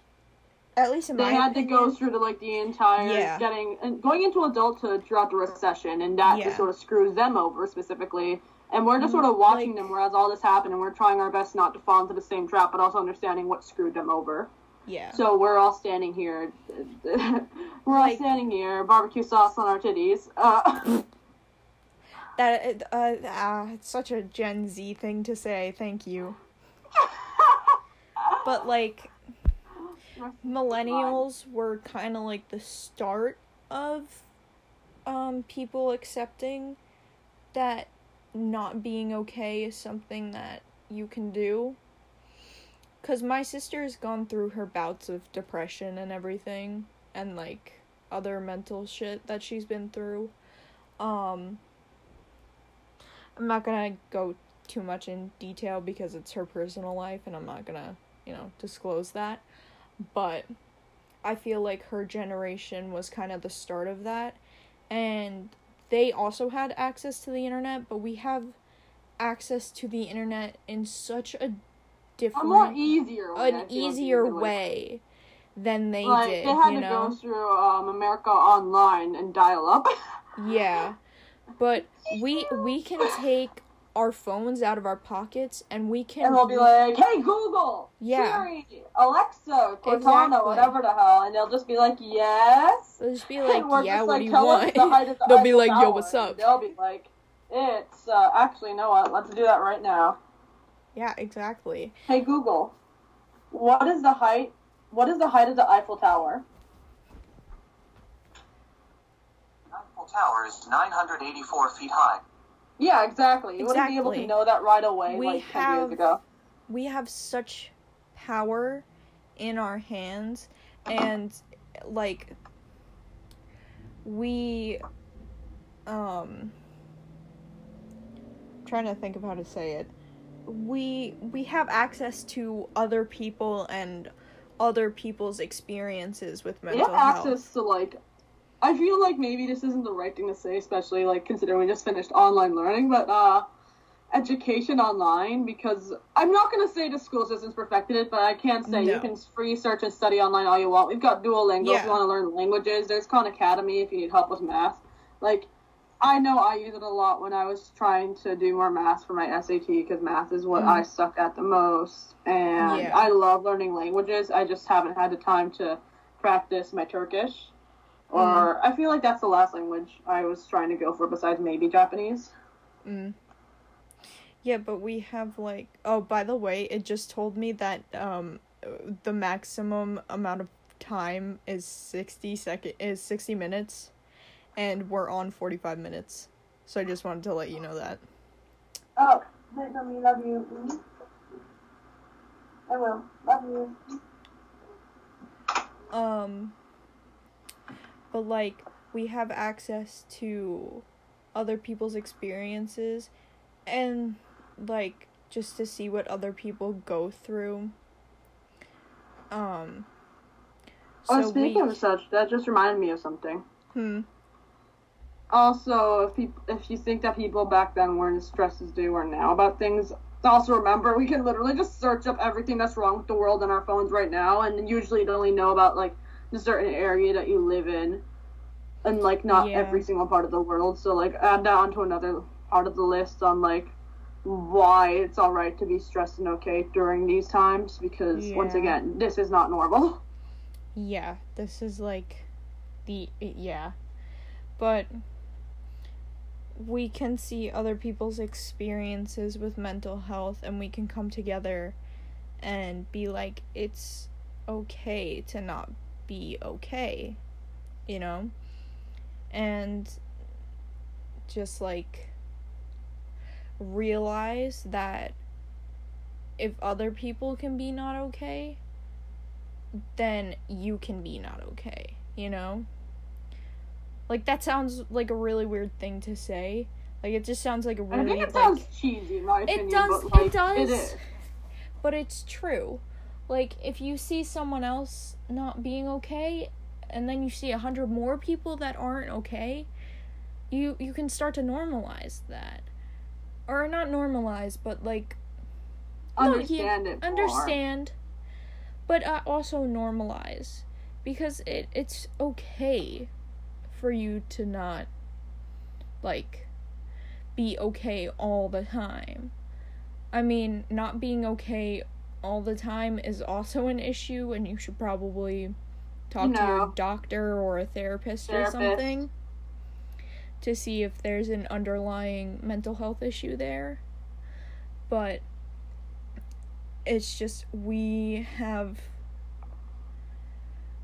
at least in They my had opinion, to go through to like the entire Yeah. getting and going into adulthood throughout the recession, and that Yeah. just sort of screws them over specifically. And we're just sort of Mm, watching like- them whereas all this happened, and we're trying our best not to fall into the same trap, but also understanding what screwed them over. yeah, So we're all standing here. we're all standing here, barbecue sauce on our titties. Uh, that uh, uh, it's such a Gen Z thing to say. Thank you, but like millennials were kind of like the start of um people accepting that not being okay is something that you can do. Cuz my sister's gone through her bouts of depression and everything and like other mental shit that she's been through. Um I'm not to go too much in detail because it's her personal life and I'm not to, you know, disclose that. But I feel like her generation was kind of the start of that. And they also had access to the internet, but we have access to the internet in such a a different, easier way. An like, easier way than they Like did. they had you to know? go through um, America Online and dial up. Yeah. But we we can take our phones out of our pockets and we can And they'll be like, "Hey Google, Yeah. Siri, Alexa, Cortana, Exactly. whatever the hell," and they'll just be like, "Yes." they'll just be like, yeah, just what like, do you want? the the They'll be like, yo, what's up? They'll be like, "It's uh, actually, you know what? Let's do that right now." yeah, exactly. Hey Google, what is the height? What is the height of the Eiffel Tower? Eiffel Tower is 984 feet high. Yeah, exactly. You wouldn't be able to Exactly. know that right away We like have- years ago. we have such power in our hands and like we um trying to think of how to say it we we have access to other people and other people's experiences with We mental have health access to like. I feel like maybe this isn't the right thing to say, especially like considering we just finished online learning, but uh, education online because I'm not gonna say the school system's perfected it, but I can say you can free search and study online all you want. We've got Duolingo if you want to learn languages. There's Khan Academy if you need help with math. Like, I know I use it a lot when I was trying to do more math for my SAT because math is what Mhm. I suck at the most, and Yeah. I love learning languages. I just haven't had the time to practice my Turkish. Or Mm. I feel like that's the last language I was trying to go for besides maybe Japanese. Mm. Yeah, but we have like oh by the way, it just told me that um the maximum amount of time is 60 second is 60 minutes and we're on 45 minutes. So I just wanted to let you know that. Oh, hey, mommy, love you. I will. Love you. Um but like we have access to other people's experiences and like just to see what other people go through. Um oh, speaking we- of such, that just reminded me of something. Hmm. Also, if people, if you think that people back then weren't as stressed as they are now about things, also remember we can literally just search up everything that's wrong with the world on our phones right now, and usually you'd only know about like certain area that you live in, and like not Yeah. every single part of the world. So like add that onto another part of the list on like why it's all right to be stressed and okay during these times because once again, this is not normal. Yeah, this is like the yeah. But we can see other people's experiences with mental health and we can come together and be like it's okay to not be okay, you know? And just like realize that if other people can be not okay, then you can be not okay, you know? Like that sounds like a really weird thing to say. Like it just sounds like a really think it like sounds cheesy in my opinion, it does but like it does it is. but it's true. Like if you see someone else not being okay and then you see a hundred more people that aren't okay, you you can start to normalize that. Or not normalize, but like no, Understand it. more. understand but uh, also normalize because it it's okay for you to not like be okay all the time i mean not being okay all the time is also an issue and you should probably talk to your doctor or a therapist, or something to see if there's an underlying mental health issue there. But it's just we have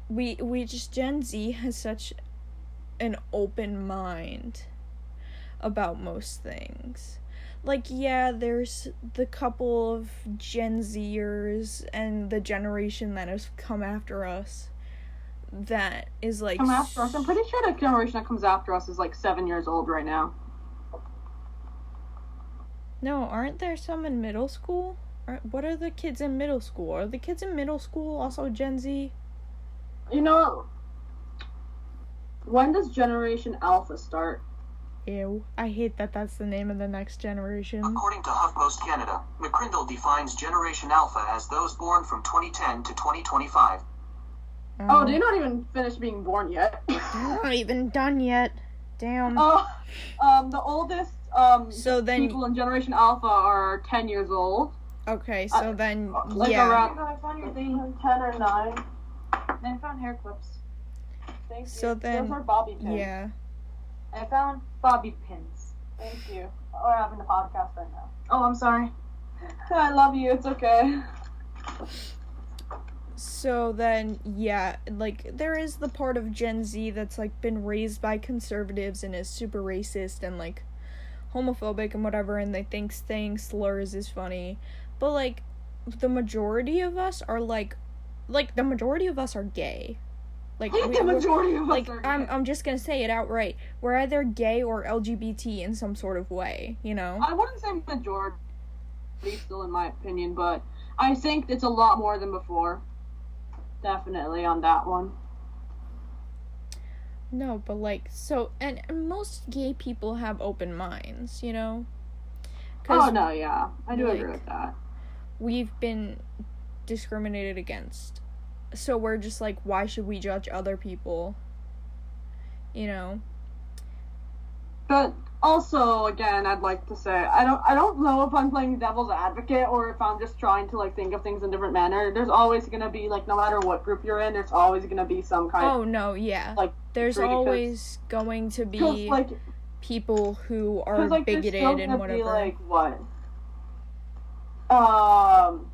we we just Gen Z has such an open mind about most things. Like yeah, there's the couple of Gen Zers and the generation that has come after us that is like Come after us. I'm pretty sure the generation that comes after us is like seven years old right now. No, aren't there some in middle school? What are the kids in middle school? Are the kids in middle school also Gen Z? You know, when does Generation Alpha start? Ew. I hate that that's the name of the next generation. According to HuffPost Canada, McCrindle defines Generation Alpha as those born from 2010 to 2025. Oh, Um, they're not even finished being born yet. they're not even done yet. Damn. Oh, um, the oldest um so then, people in Generation Alpha are ten years old. okay, so uh, then, Like yeah. around I found your thing. ten or nine. I found hair clips. Thank So you. then- those are bobby pins. Yeah. I found bobby pins. Thank you. Oh, we're having a podcast right now. Oh, I'm sorry. I love you. It's okay. So then, yeah, like there is the part of Gen Z that's like been raised by conservatives and is super racist and like homophobic and whatever, and they think saying slurs is funny. But like, the majority of us are like, like the majority of us are gay. Like we, the majority of like us are. I'm I'm just gonna say it outright. We're either gay or LGBT in some sort of way, you know. I wouldn't say majority, still in my opinion, but I think it's a lot more than before. Definitely on that one. No, but like so, and, and most gay people have open minds, you know. Oh no, yeah, I do like- agree with that. we've been discriminated against. So we're just like, why should we judge other people? You know? But also, again, I'd like to say I don't I don't know if I'm playing devil's advocate or if I'm just trying to like think of things in a different manner. There's always gonna be like no matter what group you're in, there's always gonna be some kind Oh no, yeah. like There's always going to be like people who are like bigoted and whatever. be like what um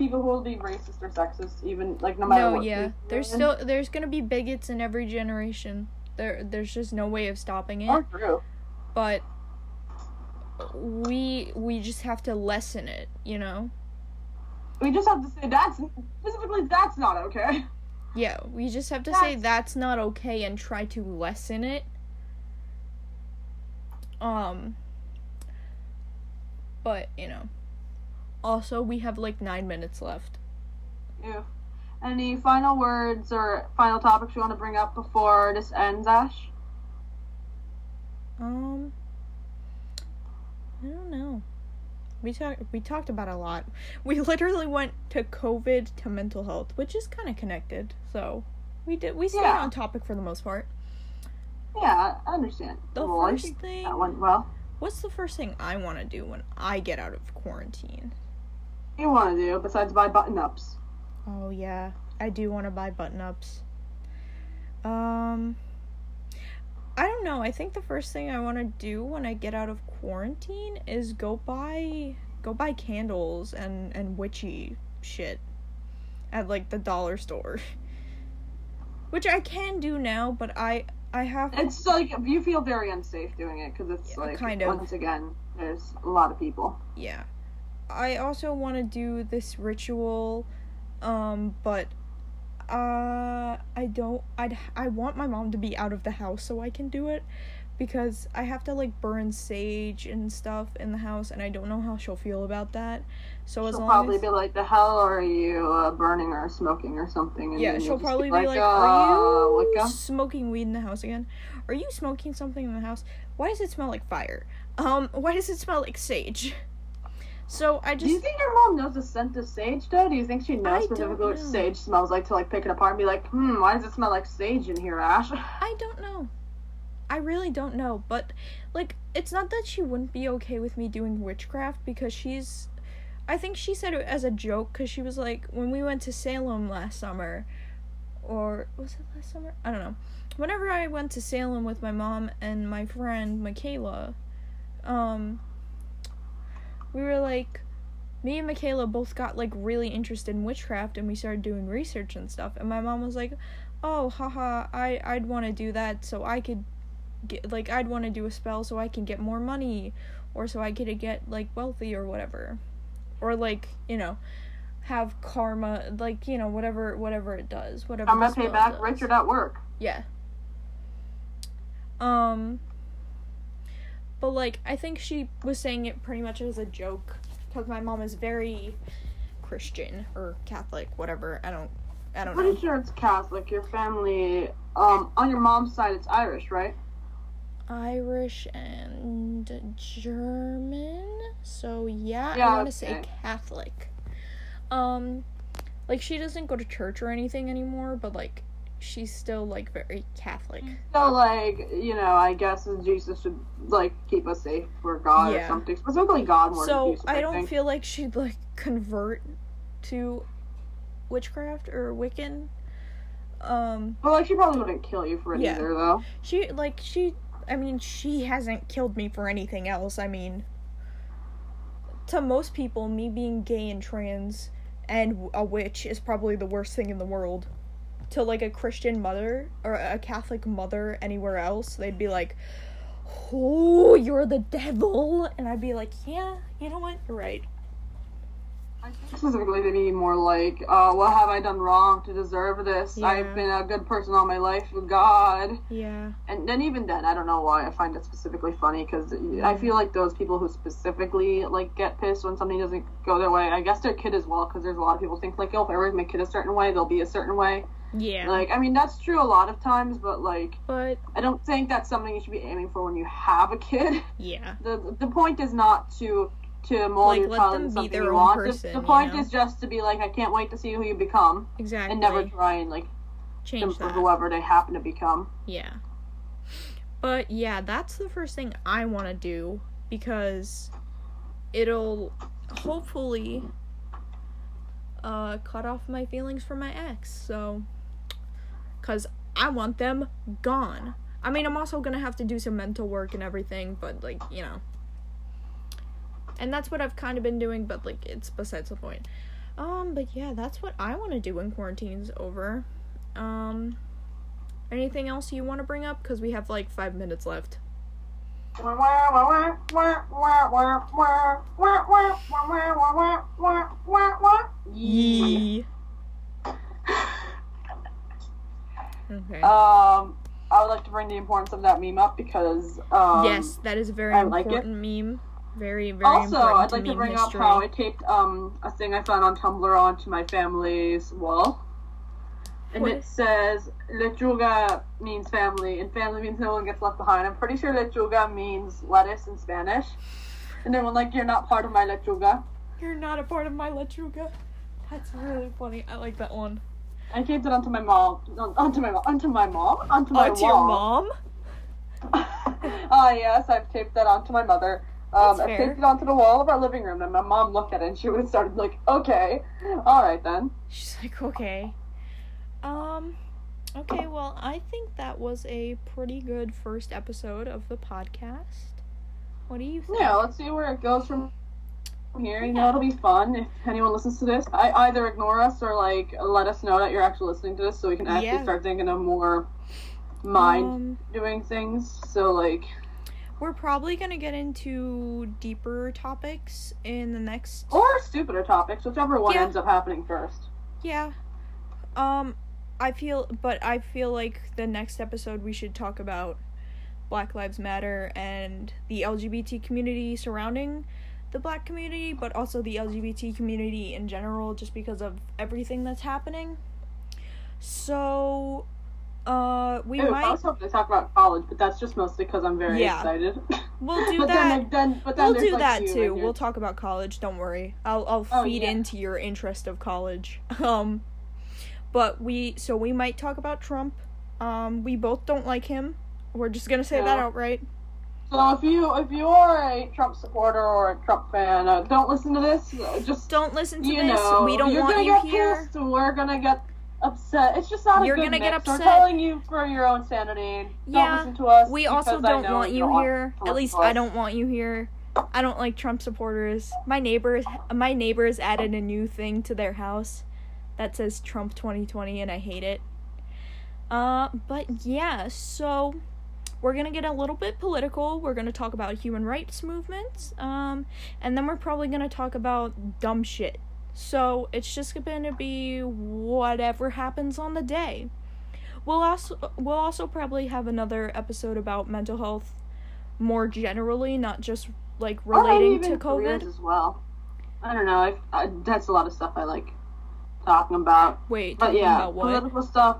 people who will be racist or sexist even like no matter no, what yeah. There's still there's gonna be bigots in every generation. There there's just no way of stopping it. Oh, true. But we we just have to lessen it, you know? We just have to say that's specifically that's not okay. Yeah, we just have to say That's- that's not okay and try to lessen it. Um but, you know. Also, we have like 9 minutes left. Yeah. Any final words or final topics you want to bring up before this ends, Ash? Um I don't know. We talked we talked about a lot. We literally went to COVID to mental health, which is kind of connected. So we did we stayed Yeah. on topic for the most part. Yeah, I understand. The Well, first thing that went well. What's the first thing I want to do when I get out of quarantine? You want to do besides buy button ups? Oh yeah, I do want to buy button ups. Um I don't know. I think the first thing I want to do when I get out of quarantine is go buy go buy candles and and witchy shit at like the dollar store. Which I can do now, but I I have It's like you feel very unsafe doing it because it's Yeah, like kind of. once again there's a lot of people. yeah. I also want to do this ritual um but uh I don't I'd I want my mom to be out of the house so I can do it because I have to like burn sage and stuff in the house and I don't know how she'll feel about that. So as she'll long probably as be like, "The hell are you uh, burning or smoking or something?" And yeah, then she'll probably be like, "Uh, "Are you Wicca?" smoking weed in the house again? Are you smoking something in the house? Why does it smell like fire? Um, why does it smell like sage?" So I just. Do you think your mom knows the scent of sage, though? Do you think she knows specifically what know. sage smells like to like pick it apart and be like, "Hmm, why does it smell like sage in here, Ash?" I don't know. I really don't know, but like it's not that she wouldn't be okay with me doing witchcraft because she's I think she said it as a joke cuz she was like when we went to Salem last summer or was it last summer? I don't know. Whenever I went to Salem with my mom and my friend Michaela, um we were like me and Michaela both got like really interested in witchcraft and we started doing research and stuff and my mom was like oh haha i i'd want to do that so i could get like i'd want to do a spell so i can get more money or so i could get like wealthy or whatever or like you know have karma like you know whatever whatever it does whatever I'm the gonna pay back does. Richard at work. yeah um but like i think she was saying it pretty much as a joke because my mom is very christian or catholic whatever i don't i don't know Pretty sure it's Catholic. Your family, um, on your mom's side, it's Irish, right? Irish and German. So yeah, Yeah, I want to say okay. Catholic. Um like she doesn't go to church or anything anymore, but like she's still like very Catholic. So, like, you know, I guess Jesus should like keep us safe for God Yeah. or something. Specifically, God more So Jesus. I don't think. feel like she'd like convert to witchcraft or Wiccan. Um But like, she probably wouldn't kill you for it Yeah. either, though. she like she I mean she hasn't killed me for anything else. I mean to most people me being gay and trans and a witch is probably the worst thing in the world. To like a Christian mother or a Catholic mother anywhere else, they'd be like, "Oh, you're the devil." And I'd be like, "Yeah, you know what? You're right." I think specifically to be more like, uh, what have I done wrong to deserve this? Yeah. I've been a good person all my life with God. Yeah. And then even then, I don't know why I find it specifically funny because I feel like those people who specifically like get pissed when something doesn't go their way. I guess their kid as well because there's a lot of people think like, oh, if I raise my kid a certain way, they'll be a certain way. Yeah. Like, I mean, that's true a lot of times, but like, but I don't think that's something you should be aiming for when you have a kid. yeah. the The point is not to to mold Like, your child into something their you own want. The- person, the point know? is just to be like, I can't wait to see who you become, Exactly. and never try and like change them whoever they happen to become. Yeah. But yeah, that's the first thing I want to do because it'll hopefully uh cut off my feelings for my ex. So cuz I want them gone. I mean, I'm also to have to do some mental work and everything, but like, you know. And that's what I've kind of been doing, but like it's besides the point. Um, but yeah, that's what I want to do when quarantine's over. Um Anything else you want to bring up? Because we have like five minutes left. Yee. Okay. Um, I would like to bring the importance of that meme up because um, yes, that is a very I like important meme. Very, very Also, important I'd like to meme bring history. up how I taped um a thing I found on Tumblr onto my family's wall, and What it says "lechuga" means family, and family means no one gets left behind. I'm pretty sure "lechuga" means lettuce in Spanish. And everyone like, you're not part of my lechuga. You're not a part of my lechuga. That's really funny. I like that one. I taped it onto my mom, onto my mom, onto my mom, onto my Oh, it's your mom? Ah, yes, I've taped that onto my mother. Um, I taped it onto the wall of our living room, and my mom looked at it, and she would have started like, "Okay, all right then." She's like, okay. Um, okay, well, I think that was a pretty good first episode of the podcast. What do you think? Yeah, let's see where it goes from here. You know, it'll be fun if anyone listens to this. I either ignore us or like let us know that you're actually listening to this, so we can actually Yeah. start thinking of more mind Um, doing things. So like, we're probably gonna get into deeper topics in the next. or stupider topics, whichever one Yeah. ends up happening first. Yeah. Um, I feel, but I feel like the next episode we should talk about Black Lives Matter and the LGBT community surrounding the black community, but also the LGBT community in general, just because of everything that's happening. So, uh, we Ew, I might was hoping to talk about college, but that's just mostly because I'm very Yeah. excited. we'll do but that. Then, then, but then We'll do like, that too. We'll talk about college. Don't worry. I'll I'll Oh, feed yeah. into your interest of college. Um, but we so we might talk about Trump. Um, we both don't like him. We're just gonna say that No. outright. So if you if you are a Trump supporter or a Trump fan, uh, don't listen to this. Uh, Just Don't listen to you this. know, we don't you're want gonna you get here. pissed. We're gonna get upset. It's just not a You're good gonna get mix. We're telling you for your own sanity. Don't Yeah, listen to us. We also don't want you don't here. At least I don't want you here. I don't like Trump supporters. My neighbors my neighbors added a new thing to their house that says Trump 2020 and I hate it. Uh but yeah, so we're going to get a little bit political. We're going to talk about human rights movements. Um and then we're probably going to talk about dumb shit. So it's just going to be whatever happens on the day. We'll also we'll also probably have another episode about mental health more generally, not just like relating to COVID. as well. I don't know. I, I, that's a lot of stuff I like talking about. Wait, But talking yeah, about what? political stuff,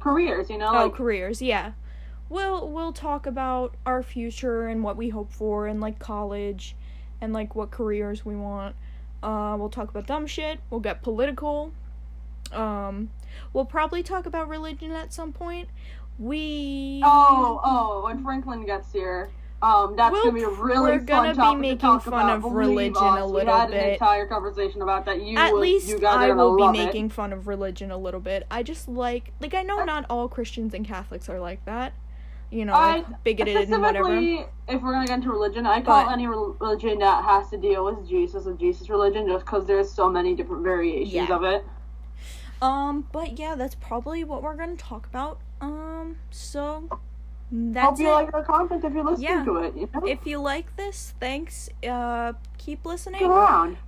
careers. You know, oh, like careers, yeah. We'll we'll talk about our future and what we hope for and like college and like what careers we want. Uh we'll talk about dumb shit. We'll get political. Um we'll probably talk about religion at some point. We Oh, oh, when Franklin gets here, um, that's We'll- gonna be a really we're fun gonna be to making talk fun about. of religion us, a we little had an entire conversation about that. You, at would- least you guys I will be making It. fun of religion a little bit. I just like like I know not all Christians and Catholics are like that. You know, I- bigoted and whatever. If we're gonna get into religion, I call But- any religion that has to deal with Jesus a Jesus religion, just because there's so many different variations Yeah. of it. Um, but yeah, that's probably what we're gonna talk about. Um, so that's Hope you it. like our content if you're listening Yeah. to it. You know, if you like this, thanks. Uh, keep listening.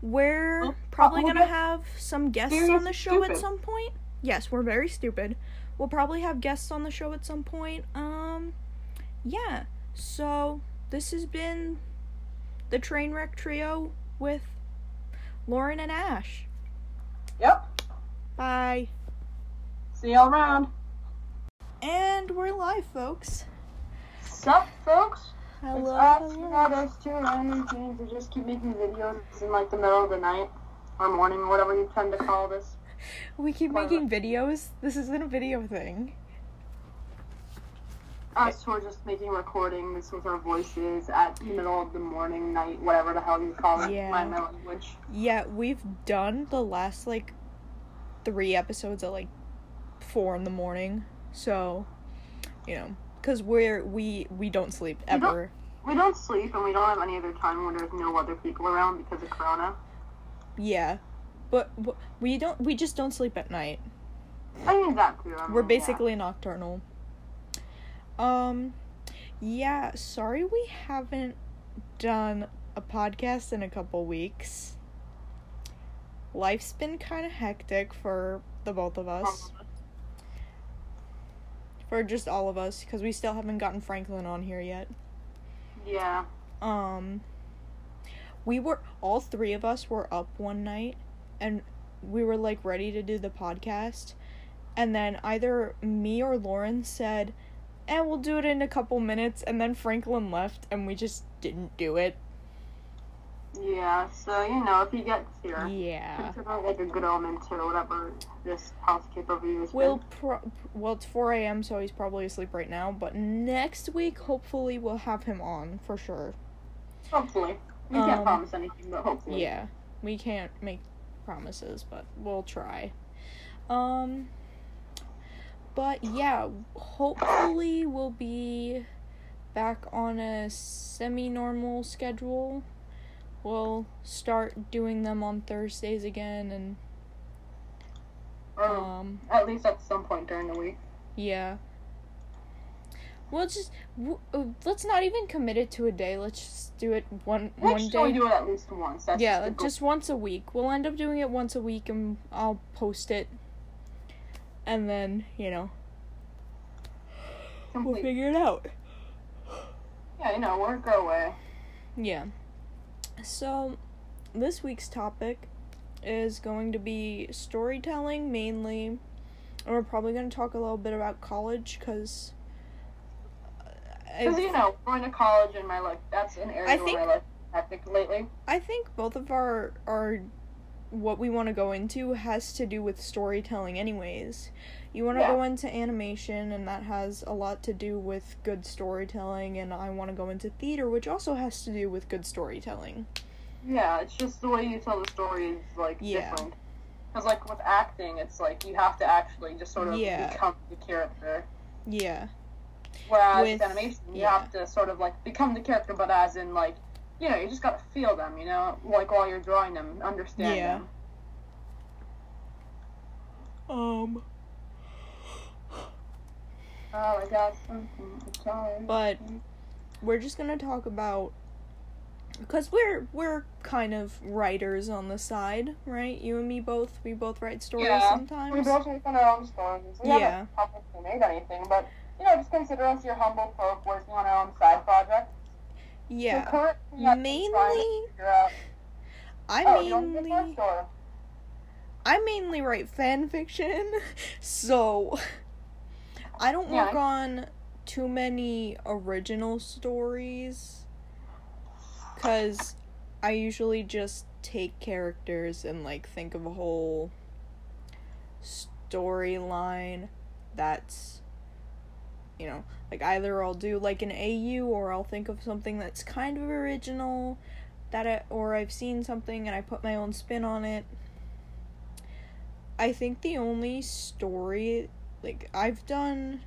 We're probably gonna have some guests on the show at some point. Yes, we're very stupid. We'll probably have guests on the show at some point. Um, yeah. So this has been the Trainwreck Trio with Lauren and Ash. Yep. Bye. See y'all around. And we're live, folks. Sup, folks? Hello. It's us, you know, those two random teens who just keep making videos in like the middle of the night or morning, whatever you tend to call this. We keep making videos. This isn't a video thing. Us who are just making recordings with our voices at the middle of the morning, night, whatever the hell you call it. Yeah. My, language. Yeah, we've done the last like three episodes at like four in the morning. So, you know, because we're we we don't sleep We don't- ever. We don't sleep and we don't have any other time when there's no other people around because of Corona. Yeah, but, we don't. We just don't sleep at night. I mean. I mean, We're yeah. basically nocturnal. Um, yeah. Sorry, we haven't done a podcast in a couple weeks. Life's been kind of hectic for the both of us. For just all of us, because we still haven't gotten Franklin on here yet. Yeah. Um, we were all three of us were up one night, and we were like ready to do the podcast, and then either me or Lauren said, "And we'll do it in a couple minutes," and then Franklin left, and we just didn't do it. Yeah, so you know, if he gets here, Yeah. consider it like a good element to whatever this housekeeper review is. We'll pro- well, it's 4 a.m., so he's probably asleep right now. But next week, hopefully, we'll have him on for sure. hopefully. We Um, can't promise anything, but hopefully. Yeah, we can't make promises, but we'll try. Um, but yeah, hopefully we'll be back on a semi-normal schedule. We'll start doing them on Thursdays again, and Or um, at least at some point during the week. yeah. We'll just w- uh, let's not even commit it to a day. Let's just do it one Make one day. we do it at least once. That's yeah, just, just once a week. We'll end up doing it once a week, and I'll post it, and then you know we'll figure it out. Yeah, you know, work our way. Yeah. So, this week's topic is going to be storytelling mainly, and we're probably going to talk a little bit about college because. Because you know, going to college in my life, that's an area I where think- my life is hectic lately. I think both of our our what we want to go into has to do with storytelling anyways. You want to Yeah. go into animation and that has a lot to do with good storytelling and I want to go into theater which also has to do with good storytelling. Yeah, it's just the way you tell the story is like Yeah. different. Because like with acting, it's like you have to actually just sort of Yeah. become the character. Yeah. Whereas With- with animation, you yeah. have to sort of like become the character, but as in like, you know, you just gotta feel them, you know, like while you're drawing them, understand Yeah. them. Um Oh, I got something to tell you. but we're just going to talk about cuz we're we're kind of writers on the side, right? You and me both. We both write stories Yeah, sometimes. We both make our own stories. We Yeah. haven't publicly made anything, but you know, just consider us your humble folk working on our own side project. yeah. We're currently actually trying Mainly to figure out. I Oh, you want to mainly get first or? I mainly write fan fiction, so I don't Yeah. work on too many original stories cuz I usually just take characters and like think of a whole storyline that's you know, like either I'll do like an AU or I'll think of something that's kind of original that I, or I've seen something and I put my own spin on it. I think the only story like I've done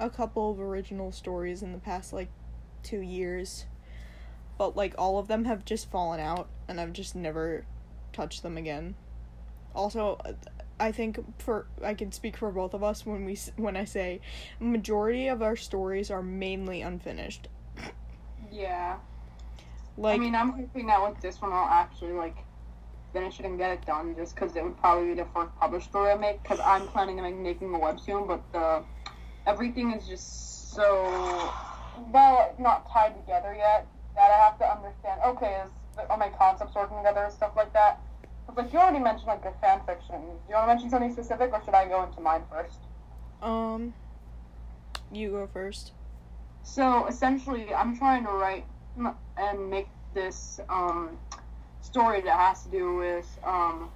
a couple of original stories in the past like 2 years. But like all of them have just fallen out and I've just never touched them again. Also, uh, I think for I can speak for both of us when we when I say majority of our stories are mainly unfinished. Yeah. Like I mean, I'm hoping that with this one I'll actually like finish it and get it done, just because it would probably be the first published story I make. Because I'm planning on like, making a web soon, but the everything is just so well not tied together yet that I have to understand. Okay, is are my concepts working together and stuff like that? Like you already mentioned like your fan fiction. Do you want to mention something specific, or should I go into mine first? um you go first. So essentially, I'm trying to write and make this um, story that has to do with um,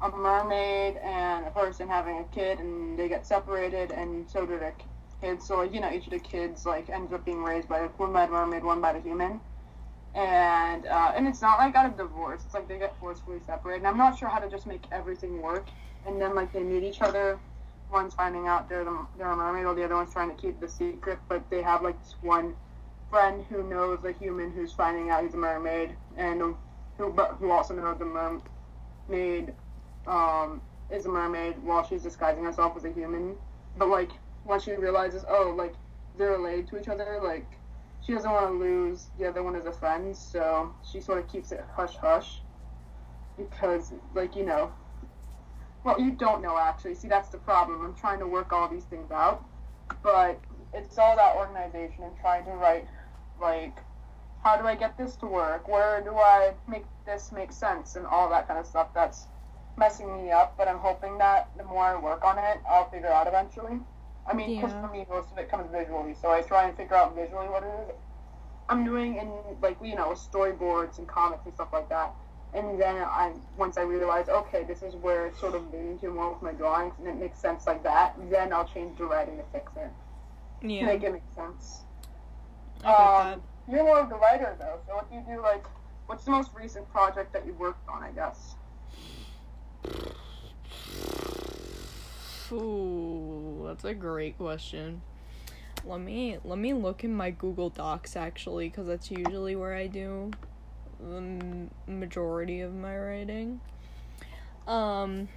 a mermaid and a person having a kid, and they get separated, and so do their kids. So like, you know, each of the kids like ends up being raised by one by the mermaid, one by the human. And uh, and it's not like out of divorce. It's like they get forcefully separated. And I'm not sure how to just make everything work. And then like they meet each other one's finding out they're the, they're a mermaid, while the other one's trying to keep the secret. But they have like this one friend who knows a human who's finding out he's a mermaid, and who but who also knows the mermaid um, is a mermaid while she's disguising herself as a human. But like once she realizes, oh, like they're related to each other, like she doesn't want to lose the other one as a friend, so she sort of keeps it hush hush because like you know well, you don't know actually. See, that's the problem. I'm trying to work all these things out, but it's all about organization and trying to write, like, how do I get this to work? Where do I make this make sense? And all that kind of stuff. That's messing me up, but I'm hoping that the more I work on it, I'll figure out eventually. I mean, because Yeah. for me, most of it comes visually, so I try and figure out visually what it is. I'm doing in like you know storyboards and comics and stuff like that. And then I once I realize okay this is where it's sort of leaning to more with my drawings and it makes sense like that. Then I'll change the writing to fix it to Yeah. make it make sense. I Um. You're more of the writer though, so what do you do like? What's the most recent project that you worked on? I guess. Ooh, that's a great question. Let me let me look in my Google Docs actually, because that's usually where I do the majority of my writing. Um,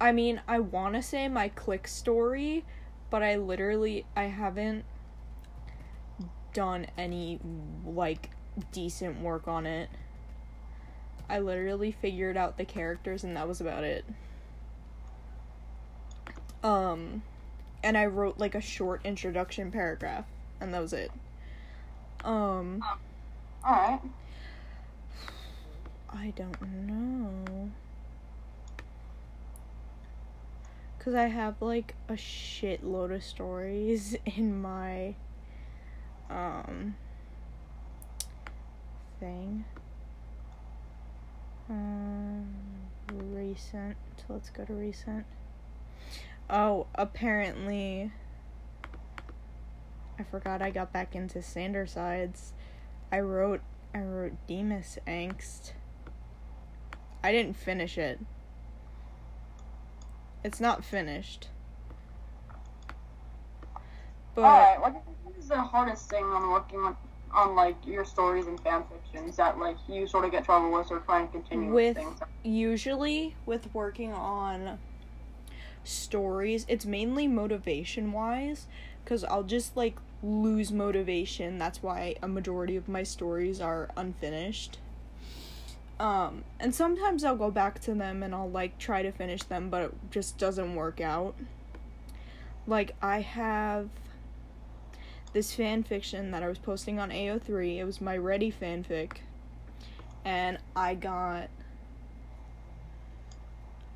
I mean, I want to say my clique story, but I literally I haven't done any like decent work on it. I literally figured out the characters and that was about it. Um, and I wrote like a short introduction paragraph, and that was it. Um, All right. I don't know. Cause I have like a shitload of stories in my um thing. Um recent. Let's go to recent. Oh, apparently I forgot I got back into Sanders Sides. I wrote I wrote Demas Angst. I didn't finish it. It's not finished. But All right. What is the hardest thing on working on, on like your stories and fan fictions that like you sort of get trouble with or try and continue With- with things? usually with working on stories, it's mainly motivation wise cuz I'll just like lose motivation. That's why a majority of my stories are unfinished. Um and sometimes I'll go back to them and I'll like try to finish them but it just doesn't work out. Like I have this fan fiction that I was posting on AO3. It was my Reddie fanfic. And I got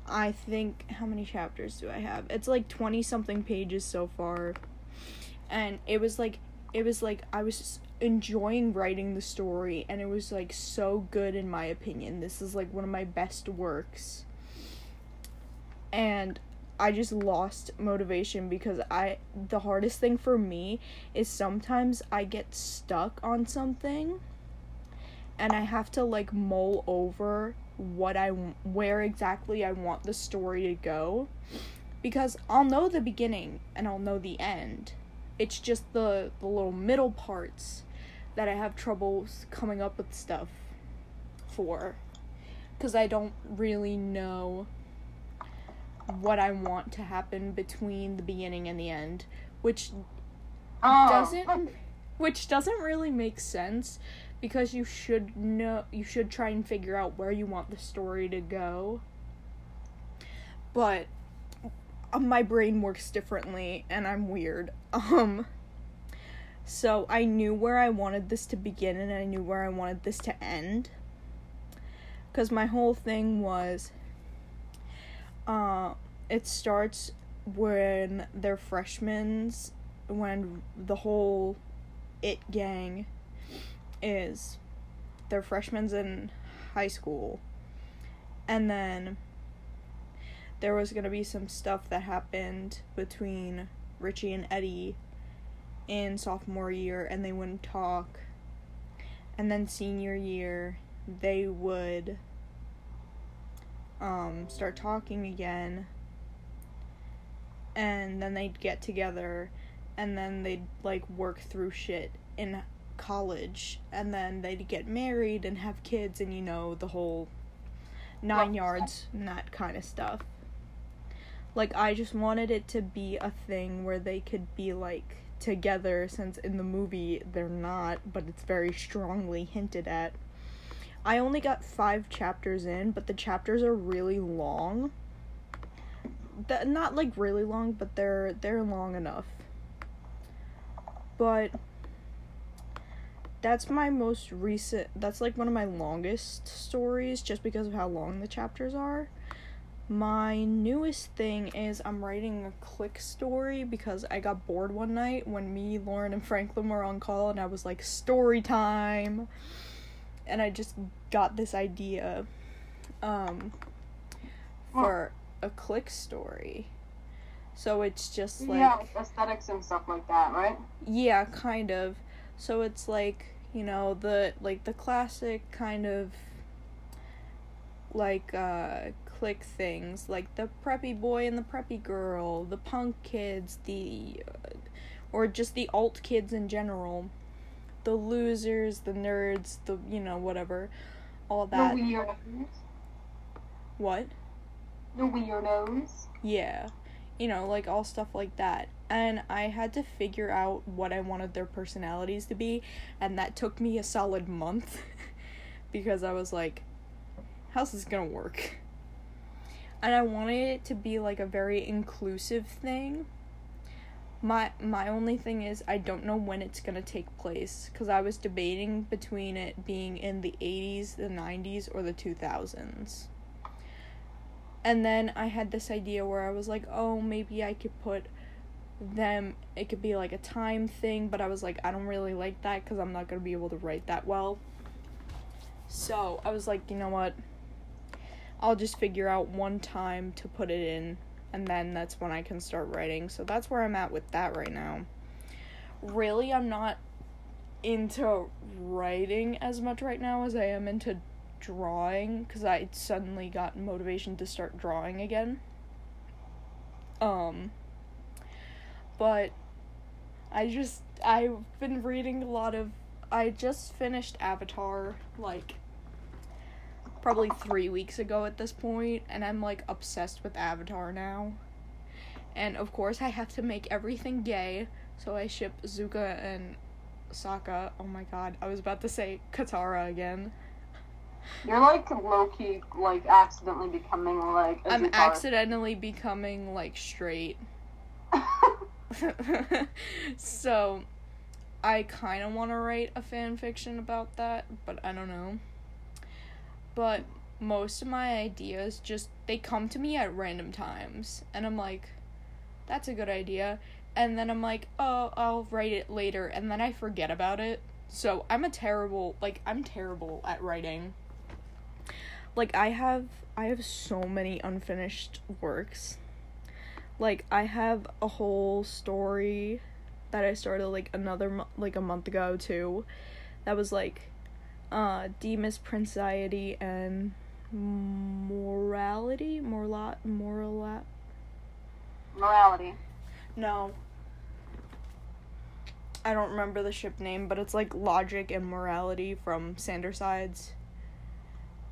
I think how many chapters do I have? It's like 20 something pages so far. And it was like it was like I was enjoying writing the story and it was like so good in my opinion. This is like one of my best works. And I just lost motivation because I the hardest thing for me is sometimes I get stuck on something and I have to like mull over what I where exactly I want the story to go. Because I'll know the beginning and I'll know the end. It's just the the little middle parts that I have troubles coming up with stuff for. Cuz I don't really know what I want to happen between the beginning and the end, which Oh, doesn't which doesn't really make sense because you should know you should try and figure out where you want the story to go. But uh, my brain works differently and I'm weird. Um so I knew where I wanted this to begin and I knew where I wanted this to end. Cuz my whole thing was uh it starts when they're freshmen when the whole it gang is they're freshmen in high school. And then there was going to be some stuff that happened between Richie and Eddie in sophomore year and they wouldn't talk. And then senior year they would um start talking again. And then they'd get together and then they'd like work through shit in college and then they'd get married and have kids and you know the whole nine Well, yards and that kind of stuff. Like i just wanted it to be a thing where they could be like together since in the movie they're not but it's very strongly hinted at. I only got five chapters in but the chapters are really long. That not like really long but they're they're long enough. But that's my most recent that's like one of my longest stories just because of how long the chapters are my newest thing is I'm writing a clique story because I got bored one night when me, Lauren, and Franklin were on call, and I was like, story time. And I just got this idea um, for a clique story. So it's just like. yeah, aesthetics and stuff like that, right? Yeah, kind of. So it's like, you know, the like the classic kind of like uh clique things, like the preppy boy and the preppy girl, the punk kids, the uh, or just the alt kids in general. The losers, the nerds, the you know, whatever. All that. The weirdos. What? The weirdos. Yeah. You know, like all stuff like that. And I had to figure out what I wanted their personalities to be, and that took me a solid month because I was like, how's this gonna work? And I wanted it to be like a very inclusive thing. My my only thing is I don't know when it's gonna take place because I was debating between it being in the 80s, the 90s, or the 2000s. And then I had this idea where I was like, oh, maybe I could put them, it could be like a time thing, but I was like, I don't really like that because I'm not going to be able to write that well. So I was like, you know what? I'll just figure out one time to put it in, and then that's when I can start writing. So that's where I'm at with that right now. Really, I'm not into writing as much right now as I am into drawing because I suddenly got motivation to start drawing again. Um, but I just I've been reading a lot of. I just finished Avatar like probably three weeks ago at this point, and I'm like obsessed with Avatar now. And of course, I have to make everything gay, so I ship Zuko and Sokka. Oh my god, I was about to say Katara again. You're like low key, like accidentally becoming like. a I'm accidentally becoming like straight. so I kind of want to write a fan fiction about that, but I don't know. But most of my ideas just they come to me at random times and I'm like that's a good idea and then I'm like, "Oh, I'll write it later." And then I forget about it. So, I'm a terrible like I'm terrible at writing. Like I have I have so many unfinished works like I have a whole story that I started like another like a month ago too. That was like uh Demas Prinxiety and morality, morala morala Morality. no. I don't remember the ship name, but it's like Logic and Morality from Sanders Sides.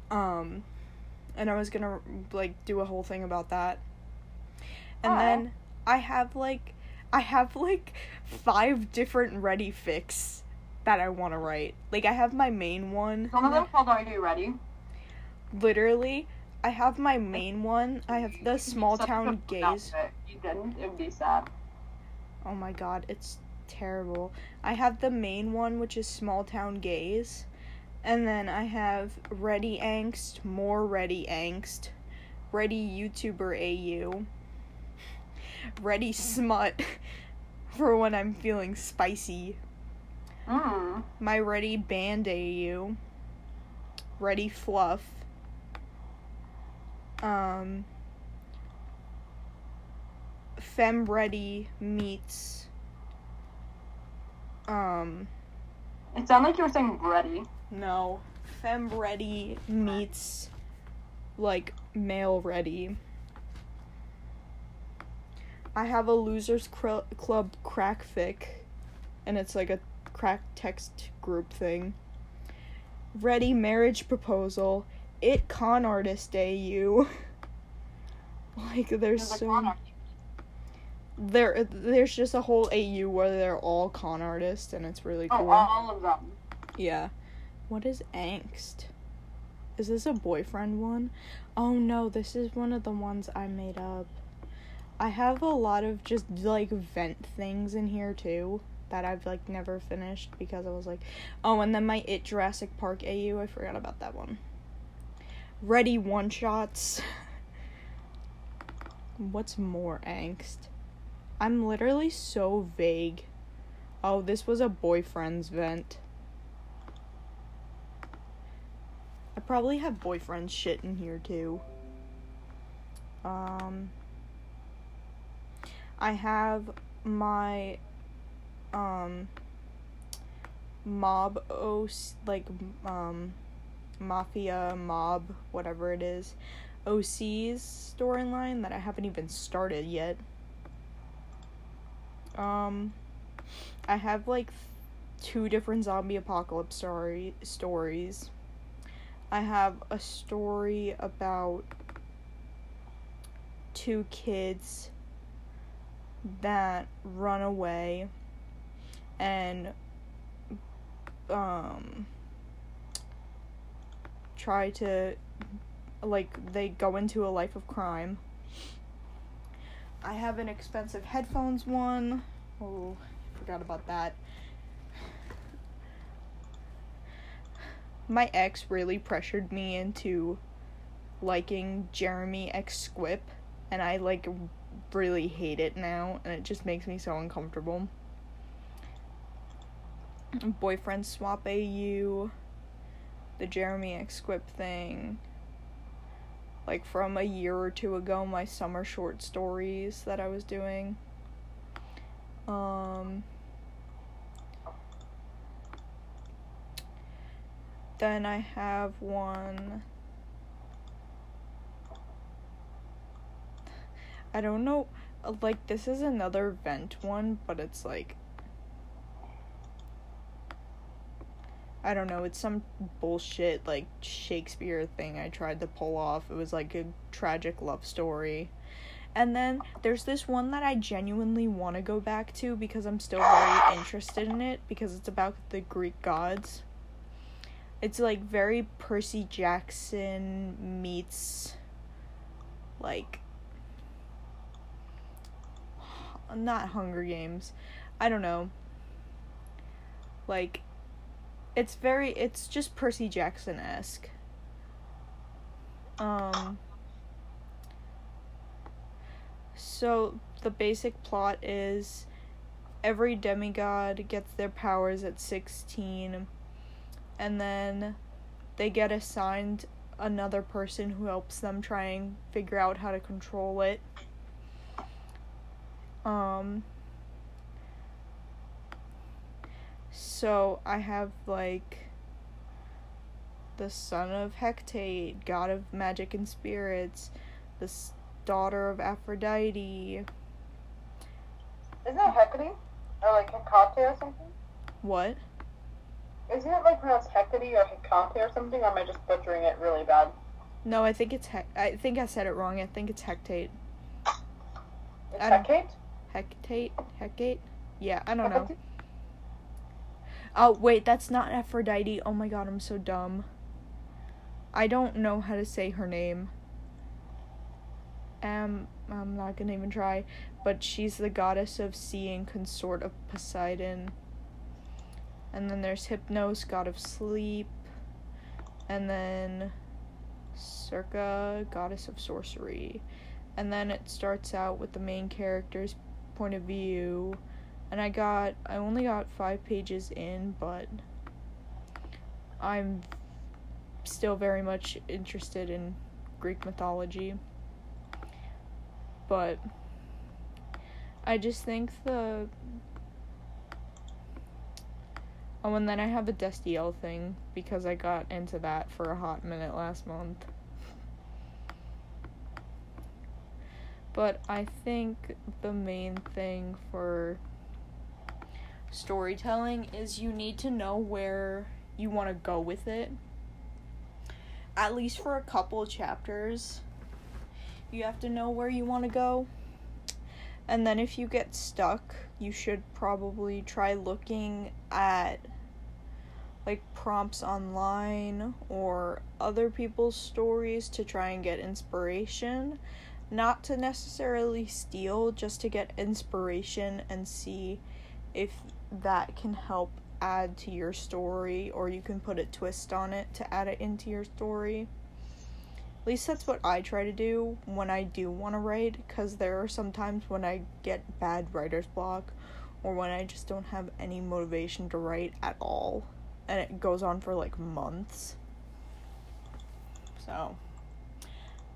Um and I was going to like do a whole thing about that. And Aw. then I have like I have like five different Reddie fics that I want to write. Like I have my main one. Some of them called Are You Ready? Literally, I have my main one. I have the small town gays. You didn't, it would be sad. Oh my god, it's terrible. I have the main one which is small town gays. And then I have Reddie angst, more Reddie angst, Reddie YouTuber AU, Reddie smut for when I'm feeling spicy, Mm. my Reddie band AU, Reddie fluff, um, fem Reddie meets, um, It sounded like you were saying ready. no, fem Reddie meets, like, male Reddie. I have a losers cr- club crack fic, and it's like a crack text group thing. Reddie marriage proposal. It con artist AU. like there's There's so there there's just a whole AU where they're all con artists and it's really oh, cool. Oh, all of them. Yeah. What is angst? Is this a boyfriend one? Oh no, this is one of the ones I made up. I have a lot of just like vent things in here too that I've like never finished because I was like, oh, and then my It Jurassic Park AU, I forgot about that one. Reddie one shots. What's more angst? I'm literally so vague. Oh, this was a boyfriend's vent. I probably have boyfriend shit in here too. Um I have my um mob o like um mafia mob whatever it is OC's storyline that I haven't even started yet. Um I have like two different zombie apocalypse story stories. I have a story about two kids that run away and um try to like they go into a life of crime. I have an expensive headphones one. Oh, forgot about that. My ex really pressured me into liking Jeremy X Squip and I like really hate it now and it just makes me so uncomfortable. Boyfriend swap AU, the Jeremy X Squip thing. Like from a year or two ago, my summer short stories that I was doing. Um, then I have one I don't know. Like, this is another vent one, but it's like. I don't know. It's some bullshit, like, Shakespeare thing I tried to pull off. It was like a tragic love story. And then there's this one that I genuinely want to go back to because I'm still very interested in it because it's about the Greek gods. It's like very Percy Jackson meets like not Hunger Games. I don't know. Like it's very it's just Percy Jackson esque. Um so the basic plot is every demigod gets their powers at 16 and then they get assigned another person who helps them try and figure out how to control it um so I have like the son of Hecate, god of magic and spirits, the s- daughter of Aphrodite. Isn't that Hecate? Or like Hecate or something? What? Isn't it like pronounced Hecate or Hecate or something? Or am I just butchering it really bad? No, I think it's Hec- I think I said it wrong. I think it's Hecate. It's Hecate? Hecate? Hecate? Yeah, I don't know. Oh, wait, that's not Aphrodite. Oh my god, I'm so dumb. I don't know how to say her name. Um, I'm not gonna even try. But she's the goddess of sea and consort of Poseidon. And then there's Hypnos, god of sleep. And then Circa, goddess of sorcery. And then it starts out with the main character's point of view and I got I only got 5 pages in, but I'm still very much interested in Greek mythology. But I just think the Oh, and then I have the Destiel thing because I got into that for a hot minute last month. But I think the main thing for storytelling is you need to know where you want to go with it. At least for a couple chapters, you have to know where you want to go. And then if you get stuck, you should probably try looking at like prompts online or other people's stories to try and get inspiration. Not to necessarily steal, just to get inspiration and see if that can help add to your story or you can put a twist on it to add it into your story. At least that's what I try to do when I do want to write, because there are some times when I get bad writer's block, or when I just don't have any motivation to write at all, and it goes on for like months. So,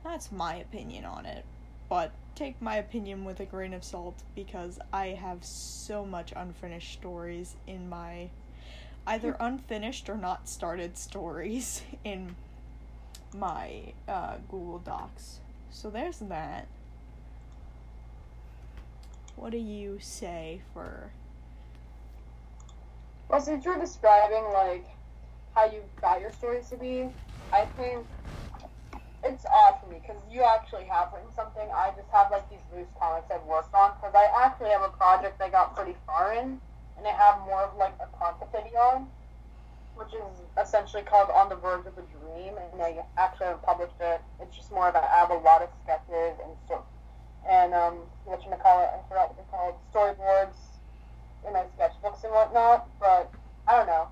that's my opinion on it. But take my opinion with a grain of salt because I have so much unfinished stories in my either unfinished or not started stories in my uh, Google Docs. So there's that. What do you say for Well, since you're describing like how you got your stories to be, I think it's odd for me because you actually have written something. I just have like these loose comics I've worked on because I actually have a project I got pretty far in, and I have more of like a concept idea which is essentially called On the Verge of a Dream, and I actually haven't published it. It's just more of I have a lot of sketches and so and um what you call it? I forgot what they're called storyboards in my sketchbooks and whatnot, but I don't know.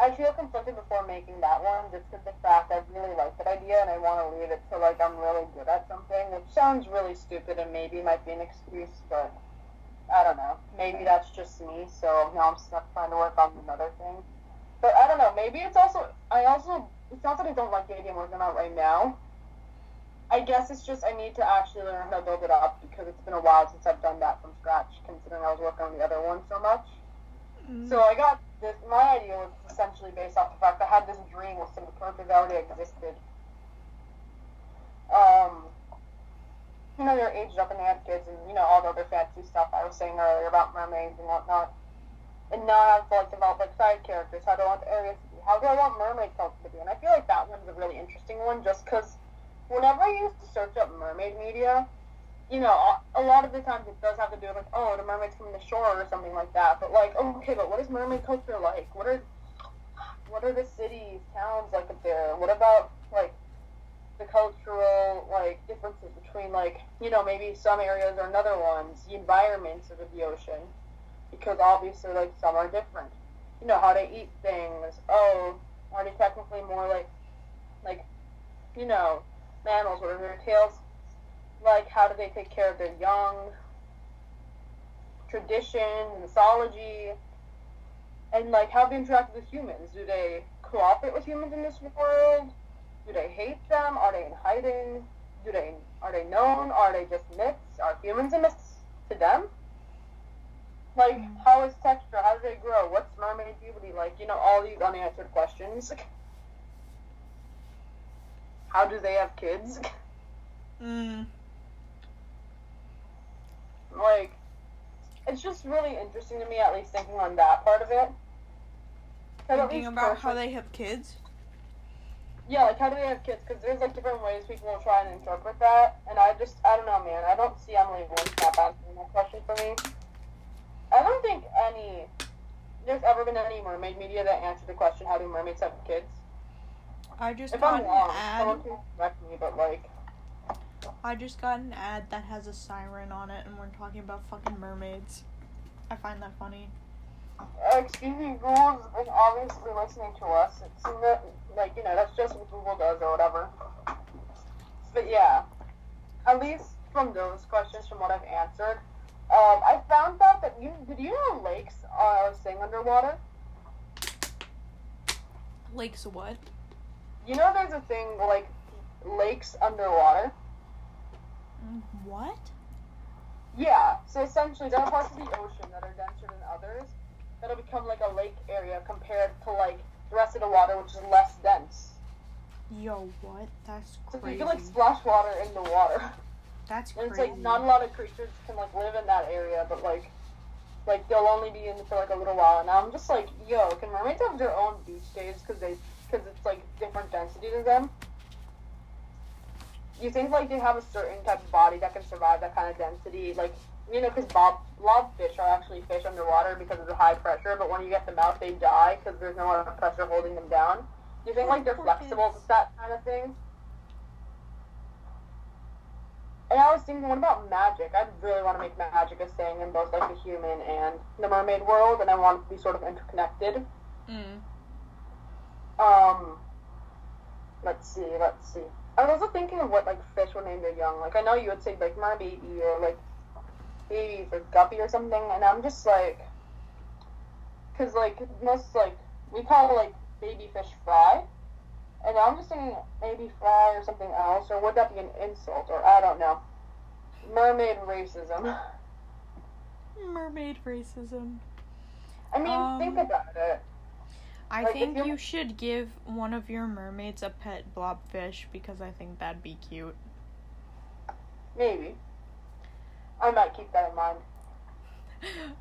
I feel conflicted before making that one just because the fact I really like that idea and I want to leave it to like I'm really good at something, which sounds really stupid and maybe might be an excuse, but I don't know. Maybe that's just me, so now I'm stuck trying to work on another thing. But I don't know. Maybe it's also I also it's not that I don't like the idea I'm working on right now. I guess it's just I need to actually learn how to build it up because it's been a while since I've done that from scratch, considering I was working on the other one so much. So mm. I got this. My idea was essentially based off the fact I had this dream with some of that already existed. Um, you know, they're aged up and they had kids, and you know all the other fancy stuff I was saying earlier about mermaids and whatnot. And now I have to like develop like side characters. How do I want the areas to be? How do I want mermaid culture to be? And I feel like that one's a really interesting one, just because whenever I used to search up mermaid media, you know, a- lot of the times it does have to do with like, oh, the mermaids from the shore or something like that. But like, okay, but what is mermaid culture like? What are what are the cities, towns like up there? What about like the cultural like differences between like you know maybe some areas or another ones, the environments of the ocean, because obviously like some are different. You know how they eat things. Oh, are they technically more like like you know mammals? What are their tails like how do they take care of their young? Tradition mythology and like how do they interact with humans. Do they cooperate with humans in this world? Do they hate them? Are they in hiding? Do they are they known? Are they just myths? Are humans a myth to them? Like how is texture? How do they grow? What's mermaid puberty like you know all these unanswered questions. How do they have kids? Mm. Like it's just really interesting to me at least thinking on that part of it. Thinking about how they have kids. yeah like how do they have kids because there's like different ways people will try and interpret that and i just i don't know man i don't see emily one snap answering that question for me i don't think any there's ever been any mermaid media that answered the question how do mermaids have kids I just if got i'm an wrong ad. someone can correct me but like I just got an ad that has a siren on it, and we're talking about fucking mermaids. I find that funny. uh, excuse me google's been obviously listening to us it's not, like you know that's just what google does or whatever but yeah at least from those questions from what i've answered um, i found out that you did you know lakes are sing underwater Lakes what? you know there's a thing like lakes underwater What? yeah so essentially there are parts of the ocean that are denser than others that'll become like a lake area compared to like the rest of the water which is less dense Yo, what? That's crazy. so you can like splash water in the water That's crazy. And it's like not a lot of creatures can like live in that area, but like like they'll only be in for like a little while. And I'm just like, yo, can mermaids have their own beach days because they because it's like different density to them? You think like they have a certain type of body that can survive that kind of density, like you know, because bob blobfish are actually fish underwater because of the high pressure, but when you get them out, they die because there's no other pressure holding them down. Do you think like they're flexible with that kind of thing? And I was thinking, what about magic? I really want to make magic a thing in both like the human and the mermaid world, and I want it to be sort of interconnected. Mm. Um, let's see, let's see. I was also thinking of what like fish would name their young. Like I know you would say like my baby or like baby or guppy or something, and I'm just like, cause like most like we call like baby fish fry, and I'm just thinking maybe fry or something else, or would that be an insult, or I don't know. Mermaid racism. Mermaid racism. I mean, Um, think about it. I Like, think you- should give one of your mermaids a pet blobfish because I think that'd be cute. Maybe. I might keep that in mind.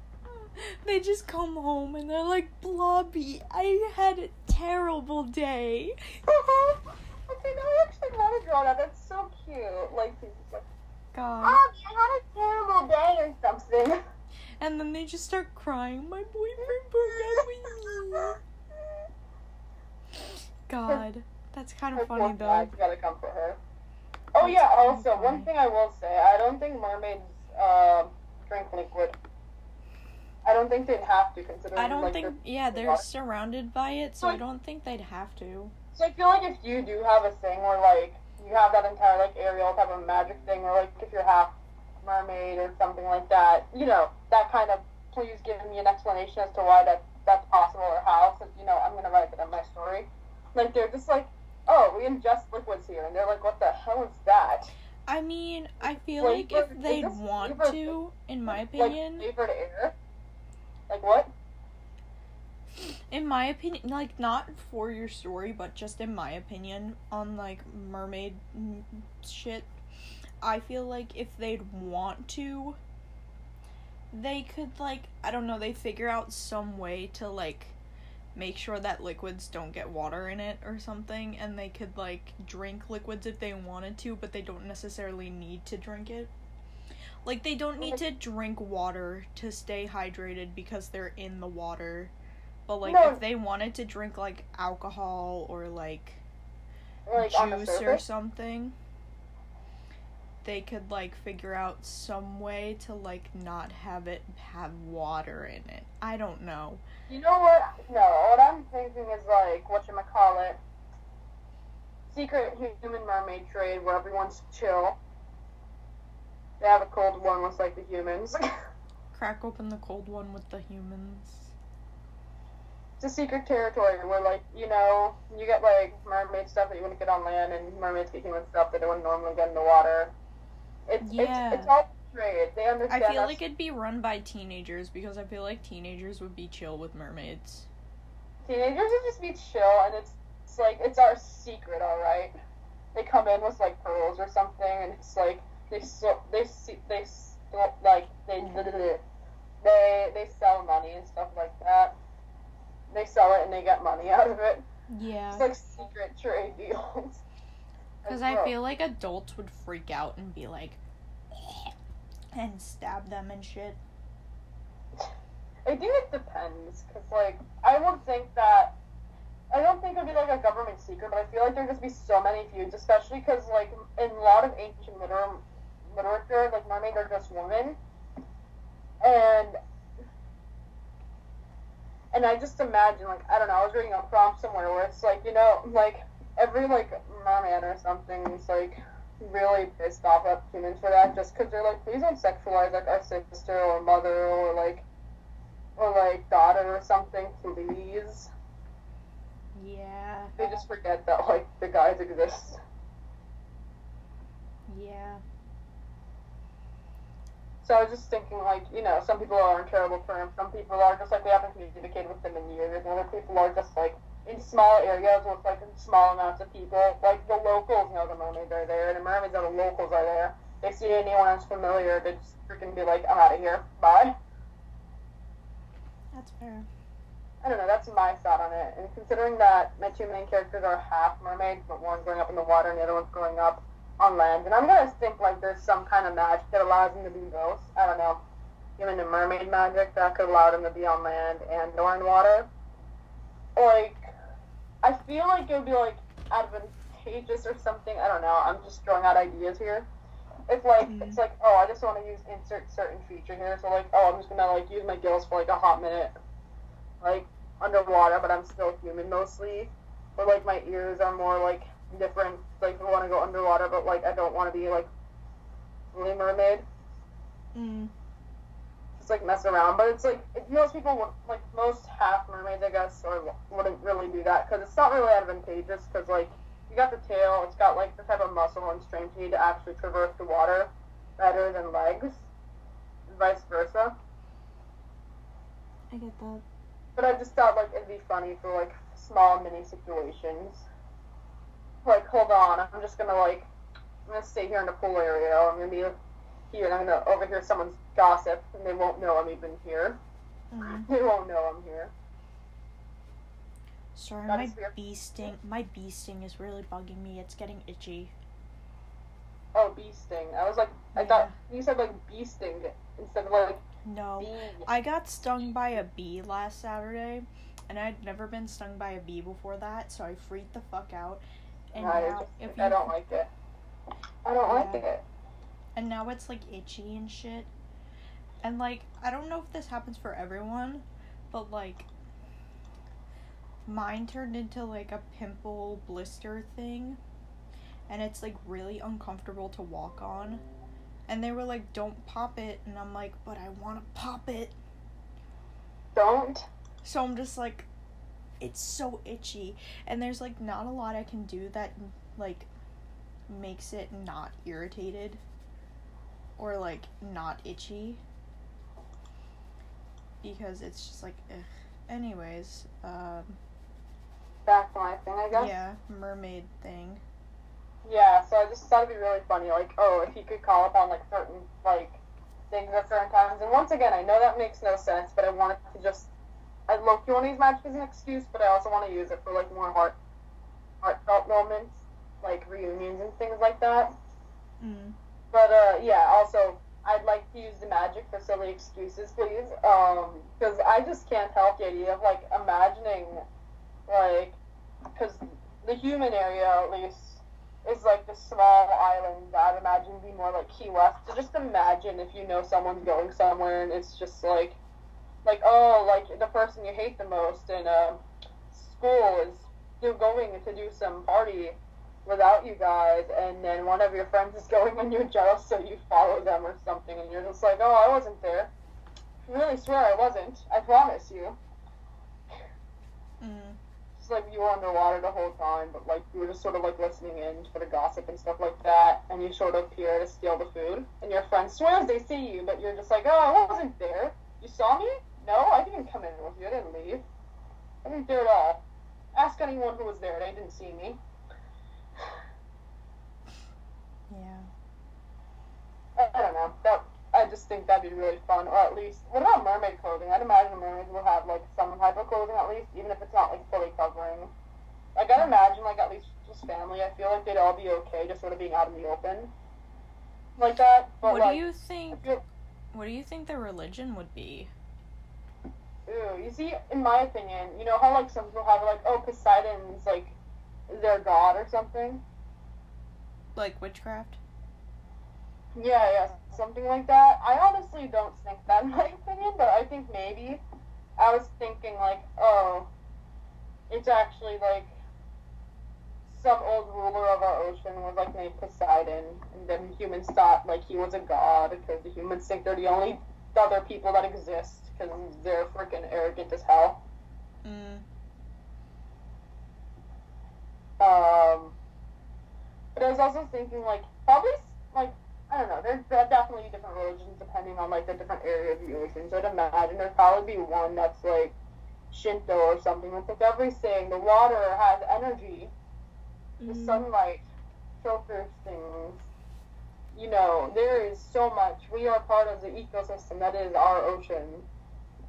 they just come home and they're like, Blobby, I had a terrible day. okay, now I actually want to draw that. That's so cute. Like, like, God. oh, I had a terrible day or something. And then they just start crying. My boyfriend broke up with me. God, that's kind Her of funny poor though. guys gotta comfort her. Oh That's yeah. Also, one thing I will say, I don't think mermaids um drink liquid. I don't think they'd have to consider. I don't like, think, yeah, they're water. surrounded by it, so I don't think they'd have to. So I feel like if you do have a thing where like you have that entire like Ariel type of magic thing, or like if you're half mermaid or something like that, you know, that kind of please give me an explanation as to why that that's possible or how. Since you know I'm gonna write it in my story. Like they're just like, oh, we ingest liquids here, and they're like, what the hell is that? I mean, I feel Flavor- like if they'd want to, in my opinion, Like flavored air. Like what? in my opinion, like not for your story, but just in my opinion on like mermaid shit, I feel like if they'd want to, they could like I don't know, they figure out some way to like make sure that liquids don't get water in it or something and they could like drink liquids if they wanted to, but they don't necessarily need to drink it. Like they don't need to drink water to stay hydrated because they're in the water. But like No. if they wanted to drink like alcohol or like Like juice or something, they could like figure out some way to like not have it have water in it. I don't know. You know what? No, what I'm thinking is like what you call it. Secret human mermaid trade where everyone's chill. They have a cold one with like the humans. Crack open the cold one with the humans. it's a secret territory where like you know you get like mermaid stuff that you wouldn't get on land, and mermaids get human stuff that they wouldn't normally get in the water. It's Yeah. it's it's all trade. They understand. I feel that's- like it'd be run by teenagers because I feel like teenagers would be chill with mermaids. teenagers would just be chill, and it's, it's like it's our secret, all right. They come in with like pearls or something, and it's like they so they see they like they mm-hmm. they they sell money and stuff like that. They sell it and they get money out of it. Yeah. It's like secret trade deals. Because I feel like adults would freak out and be like, and stab them and shit. I think it depends, cause like I would think that I don't think it'd be like a government secret, but I feel like there'd just be so many feuds, especially because like in a lot of ancient liter- literature, like mermaids are just women, and and I just imagine like I don't know, I was reading a prompt somewhere where it's like you know like every like merman or something is like really pissed off at humans for that just because they're like please don't sexualize like our sister or mother or like or like daughter or something, please. Yeah. They just forget that like the guys exist. Yeah. So I was just thinking like, you know, some people are on terrible terms, some people are just like we haven't communicated with them in years, and other people are just like in small areas with like small amounts of people. Like the locals know the mermaids are there, and the mermaids know the locals are there. They see anyone who's familiar, they just freaking be like, I'm out of here, bye. That's fair. I don't know, that's my thought on it. And considering that my two main characters are half mermaids, but one's growing up in the water and the other one's growing up on land, and I'm gonna think like there's some kind of magic that allows them to be both. I don't know. Even the mermaid magic that could allow them to be on land and or in water. or Like, I feel like it would be like advantageous or something. I don't know. I'm just throwing out ideas here. If like Mhm. it's like, oh, I just want to use insert certain feature here, so like, oh, I'm just gonna like use my gills for like a hot minute like underwater, but I'm still human mostly. Or like my ears are more like different. Like I want to go underwater, but like I don't want to be like mermaid. Mm. Just like mess around, but it's like it, most people would like most half mermaids, I guess, or wouldn't really do that because it's not really advantageous. Because like you got the tail, it's got like the type of muscle and strength you need to actually traverse the water better than legs, vice versa. I get that. But I just thought like it'd be funny for like small mini situations. Like, hold on, I'm just gonna like I'm gonna stay here in the pool area. I'm gonna be here and I'm gonna overhear someone's gossip and they won't know I'm even here. Mm. They won't know I'm here. Sorry, That my bee sting. My bee sting is really bugging me. It's getting itchy. Oh, bee sting. I was like, I thought you said like bee sting instead of like No, bee. I got stung by a bee last Saturday, and I'd never been stung by a bee before that, so I freaked the fuck out. And I, now, if you, I don't like it. I don't like it. and now it's like itchy and shit. And like, I don't know if this happens for everyone, but like, mine turned into like a pimple blister thing, and it's like really uncomfortable to walk on. And they were like, "Don't pop it," and I'm like, "But I want to pop it." Don't. So I'm just like, it's so itchy, and there's like not a lot I can do that like makes it not irritated or like not itchy because it's just like, ugh. anyways, um, Back to my thing, I guess. yeah, mermaid thing. Yeah, so I just thought it'd be really funny, like, oh, if he could call upon like certain like things at certain times. And once again, I know that makes no sense, but I wanted to just I look you want to use magic as an excuse, but I also want to use it for like more heart heartfelt moments, like reunions and things like that. Mm. But uh, yeah, also I'd like to use the magic for silly excuses, please, because I just can't help the idea of like imagining, like, because the human area at least is like the small island. I'd imagine be more like Key West. So just imagine if you know someone's going somewhere and it's just like, like oh, like the person you hate the most in uh, school is you're going to do some party without you guys, and then one of your friends is going and you're jealous, so you follow them or something, and you're just like, oh, I wasn't there. I really swear I wasn't. I promise you. Mm. Just like you were underwater the whole time, but like you were just sort of like listening in for the gossip and stuff like that, and you sort of appear to steal the food, and your friend swears they see you, but you're just like, oh, I wasn't there. You saw me? No, I didn't come in with you. I didn't leave. I didn't there at all. Ask anyone who was there. They didn't see me. Yeah. I, I don't know. That I just think that'd be really fun, or at least what about mermaid clothing? I'd imagine mermaids will have like some type of clothing at least, even if it's not like fully covering. Like I'd imagine like at least just family. I feel like they'd all be okay just sort of being out in the open, like that. But What like, do you think? feel, What do you think their religion would be? Ooh, you see, in my opinion, you know how like some people have like, oh, Poseidon's like their god or something. Like witchcraft? Yeah, yeah, something like that. I honestly don't think that in my opinion, but I think maybe I was thinking like, oh, it's actually like some old ruler of our ocean was like named Poseidon, and then humans thought like he was a god because the humans think they're the only other people that exist because they're freaking arrogant as hell. Mm. Um, but I was also thinking, like, probably, like, I don't know, there's de- definitely different religions depending on, like, the different area of the ocean. So I'd imagine there'd probably be one that's, like, Shinto or something. It's like everything. The water has energy. The Mm. sunlight filters things. You know, there is so much. We are part of the ecosystem that is our ocean.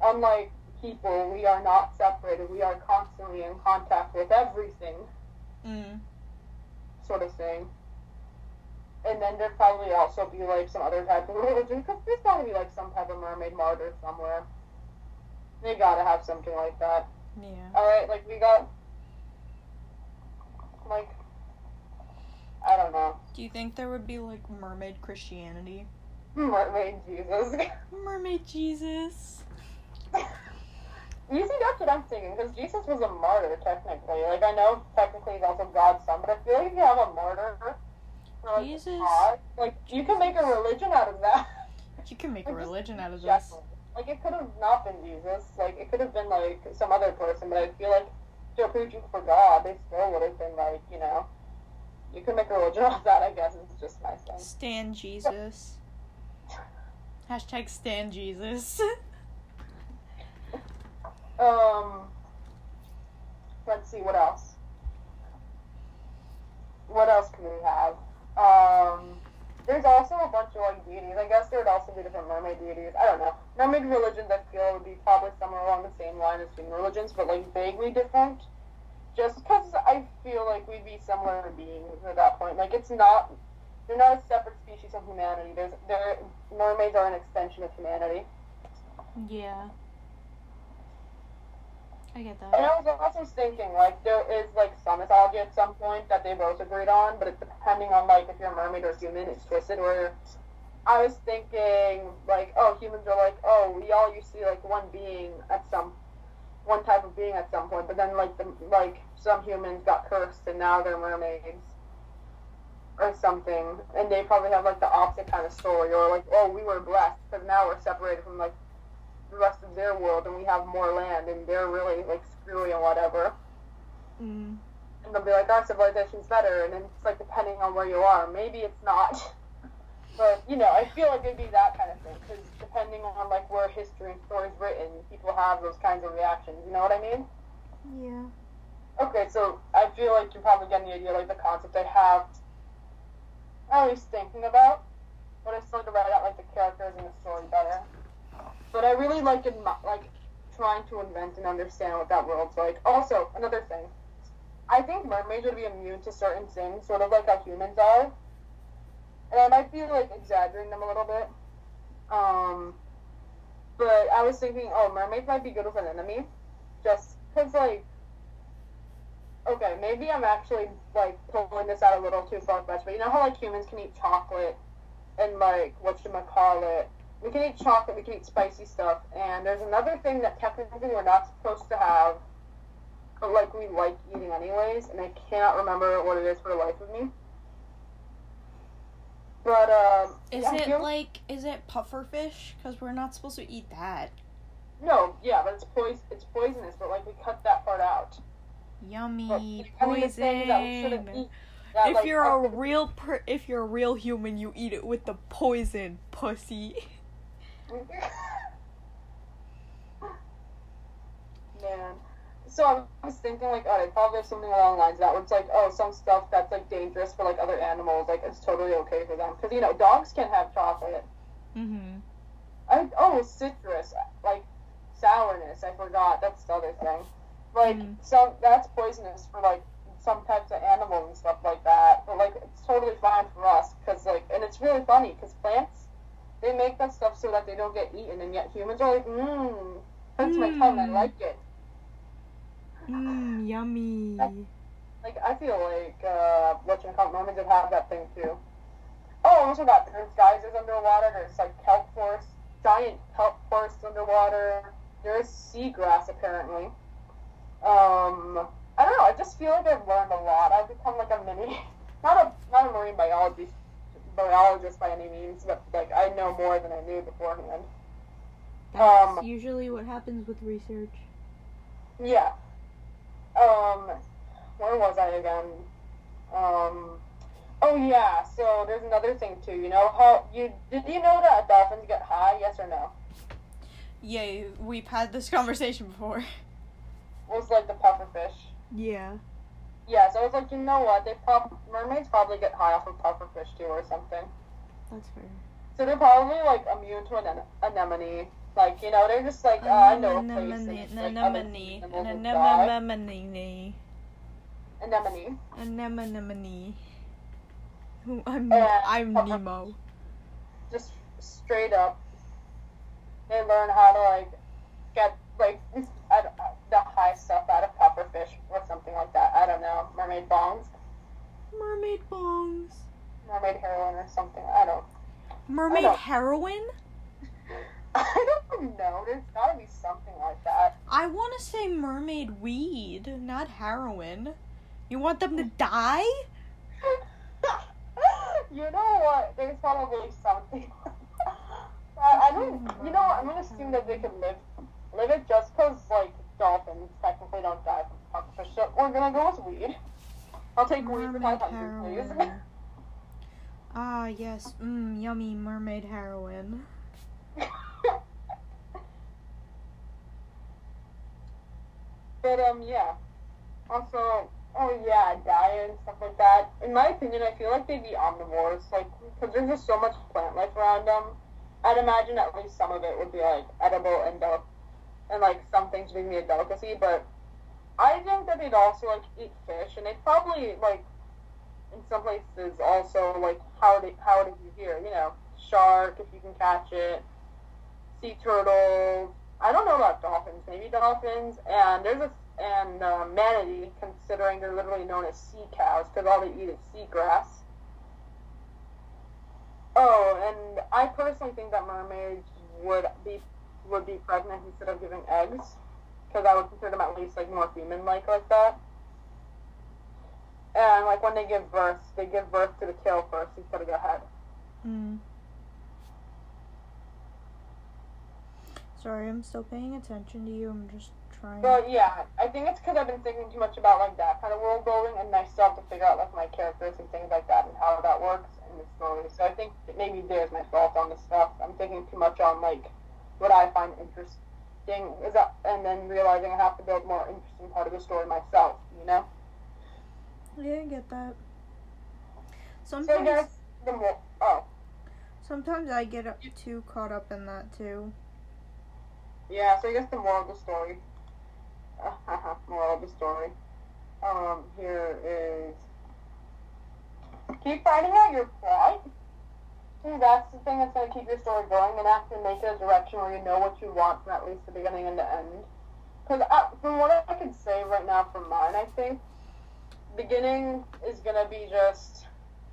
Unlike people, we are not separated. We are constantly in contact with everything Mm. Sort of thing. And then there'd probably also be like some other type of religion, because there's gotta be like some type of mermaid martyr somewhere. They gotta have something like that. Yeah. Alright, like we got. Like. I don't know. Do you think there would be like mermaid Christianity? Mermaid Jesus. Mermaid Jesus. You see, that's what I'm thinking, because Jesus was a martyr, technically. Like, I know technically he's also God's son, but I feel like if you have a martyr, like, Jesus. God, like, you can make a religion out of that. You can make a Like, just religion out of this. Like, it could have not been Jesus. Like, it could have been, like, some other person, but I feel like if they're preaching for God, they still would have been, like, you know, you can make a religion out of that, I guess, it's just my thing. Stand Jesus. Hashtag stand Jesus. Um, let's see what else. What else can we have? Um, there's also a bunch of like deities. I guess there would also be different mermaid deities. I don't know. Mermaid religions, I feel, would be probably somewhere along the same line as human religions, but like vaguely different. Just because I feel like we'd be similar beings at that point. Like it's not. They're not a separate species of humanity. There's, mermaids are an extension of humanity. yeah. I get that. And. I was also thinking, like, there is, like, some mythology at some point that they both agreed on, but it's depending on, like, if you're a mermaid or human, it's twisted, where I was thinking, like, oh, humans are like, oh, we all used to be, like, one being at some, one type of being at some point, but then, like, the, like, some humans got cursed and now they're mermaids. Or something, and they probably have like the opposite kind of story, or like, oh, we were blessed because now we're separated from like the rest of their world and we have more land and they're really like screwy and whatever. Mm. And they'll be like, our civilization's better, and then it's like depending on where you are. Maybe it's not. But, you know, I feel like it'd be that kind of thing, because depending on like where history and story's written, people have those kinds of reactions, you know what I mean? Yeah. Okay, so I feel like you're probably getting the idea, like the concept I have at least thinking about, but I still need to write out like the characters and the story better. But I really like in like trying to invent and understand what that world's like. Also, another thing, I think mermaids would be immune to certain things, sort of like how humans are, and I might be like exaggerating them a little bit. Um, but I was thinking, oh, mermaids might be good with an enemy, just because like okay, maybe I'm actually like pulling this out a little too far but you know how like humans can eat chocolate and like what I call it? We can eat chocolate, we can eat spicy stuff, and there's another thing that technically we're not supposed to have, but like we like eating anyways, and I cannot remember what it is for the life of me. But um, Is yeah, it like is it puffer fish? Because we're not supposed to eat that. no, yeah, but it's poison. It's poisonous, but like we cut that part out. But, Yummy I mean, that poison. that, If like, you're a real per- if you're a real human, you eat it with the poison, pussy. Man. So I was thinking like, alright, probably have something along the lines of that where it's like, oh, some stuff that's like dangerous for like other animals, like it's totally okay for them. Because you know, dogs can have chocolate. Mm-hmm. I oh, citrus, like sourness. I forgot. That's the other thing. Like Mhm. some that's poisonous for like some types of animals and stuff like that. But like it's totally fine for us because like, and it's really funny because plants they make that stuff so that they don't get eaten, and yet humans are like, mmm, hurts my tongue. I Mm. like it. Mmm, yummy. Like I feel like uh, what you call Mormons would have that thing too. Oh, I also got there's geysers underwater. There's like kelp forests, giant kelp forests underwater. There's seagrass apparently. Um, I don't know. I just feel like I've learned a lot. I've become like a mini, not a not a marine biology biologist by any means, but like I know more than I knew beforehand. That's Um, usually what happens with research. Yeah. Um, where was I again? Um, oh yeah. So there's another thing too. You know how you did you know that dolphins get high? Yes or no? Yeah, we've had this conversation before. It was like the pufferfish. Yeah. Yeah. So I was like, you know what? They prob mermaids probably get high off of pufferfish too, or something. That's fair. So they're probably like immune to an anemone. Like you know, they're just like, oh, I know a place. Anemone, it's, like, other anemone, die. anemone, Anemone. anemone. I'm Uh, I'm puffer- Nemo. just straight up they learn how to like get like I don't, the high stuff out of pufferfish something like that. I don't know, mermaid bongs, Mermaid bongs. mermaid heroin or something. I don't. Mermaid don't- heroin? I don't know. There's gotta be something like that. I want to say mermaid weed, not heroin. You want them to die? you know what? There's probably something. I, I don't. You know what? I'm gonna assume that they could live live it just because like dolphins technically don't die from pufferfish. So we're gonna go with weed. I'll take weed for Mermaid 500, please. ah, yes. Mmm, yummy mermaid heroin. but um, yeah. Also, oh yeah, diet and stuff like that. In my opinion, I feel like they'd be omnivores, like because there's just so much plant life around them. I'd imagine at least some of it would be like edible and del- and like some things would be a delicacy. But I think that they'd also like eat fish, and they'd probably like in some places also like how they how do you hear? You know, shark if you can catch it, sea turtles. I don't know about dolphins. Maybe dolphins. And there's a and uh, manatee, considering they're literally known as sea cows because all they eat is seagrass. Oh, and I personally think that mermaids would be would be pregnant instead of giving eggs, because I would consider them at least like more human-like like that. And like when they give birth, they give birth to the tail first instead of the head. Mm. Sorry, I'm still paying attention to you. I'm just trying. Well, yeah, I think it's because I've been thinking too much about like that kind of world building, and I still have to figure out like my characters and things like that and how that works in the story. So I think maybe there's my fault on the stuff. I'm thinking too much on like what I find interesting is that, and then realizing I have to build more interesting part of the story myself. You know. Yeah, I get that. Sometimes, guess the more oh sometimes I get up too caught up in that too. yeah, so I guess the moral of the story. moral of the story. Um, here is keep finding out your plot. That's the thing that's gonna keep your story going, and to make it a direction where you know what you want from at least the beginning and the end. Because uh, from what I can say right now from mine, I think beginning is gonna be just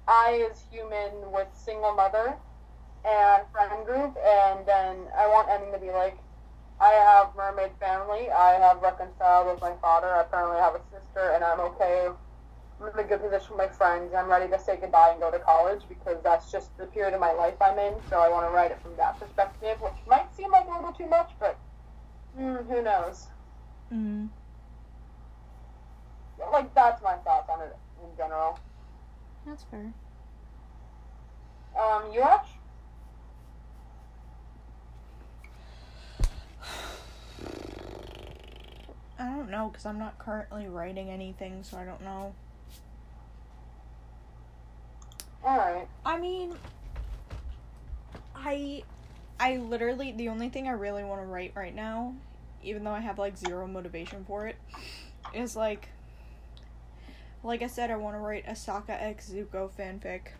I as human with single mother and friend group, and then I want ending to be like I have mermaid family. I have reconciled with my father. I apparently have a sister, and I'm okay. I'm in a good position with my friends. I'm ready to say goodbye and go to college because that's just the period of my life I'm in. So I want to write it from that perspective, which might seem like a little too much, but mm, who knows? Mm. Like that's my thoughts on it in general. That's fair. Um, you Ash? I don't know because I'm not currently writing anything, so I don't know. All right. I mean, I, I literally the only thing I really want to write right now, even though I have like zero motivation for it, is like, like I said, I want to write a Sokka x Zuko fanfic.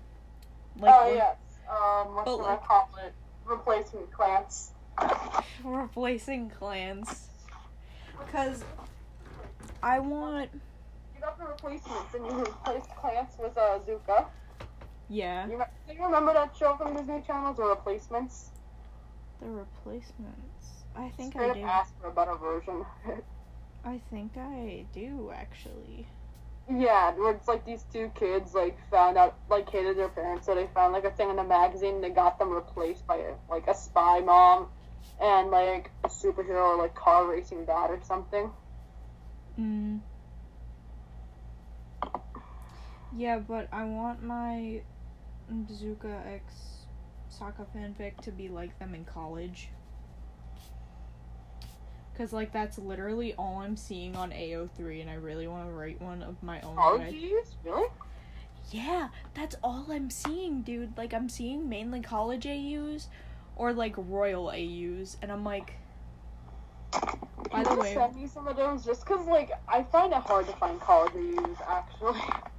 Like oh yes. Um, what but, like- I call it? Replacement clans. replacing clans, because I want You got the replacements, and you replaced Klance with uh, Zukka. Yeah You, do you remember that show from Disney Channel, The Replacements? the replacements. I think Straight I do. asked for a better version. I think I do actually. yeah, where it's like these two kids like found out like hated their parents, so they found like a thing in the magazine. And they got them replaced by a, like a spy mom and like a superhero like car racing dad or something. Mm. Yeah, but I want my Zuka X Sokka fanfic to be like them in college. Cause like that's literally all I'm seeing on AO3, and I really want to write one of my own. Oh, jeez, really? yeah, that's all I'm seeing, dude. Like I'm seeing mainly college AUs, or like royal AUs, and I'm like. By Can the you way, send me some of those just because like I find it hard to find college AUs actually.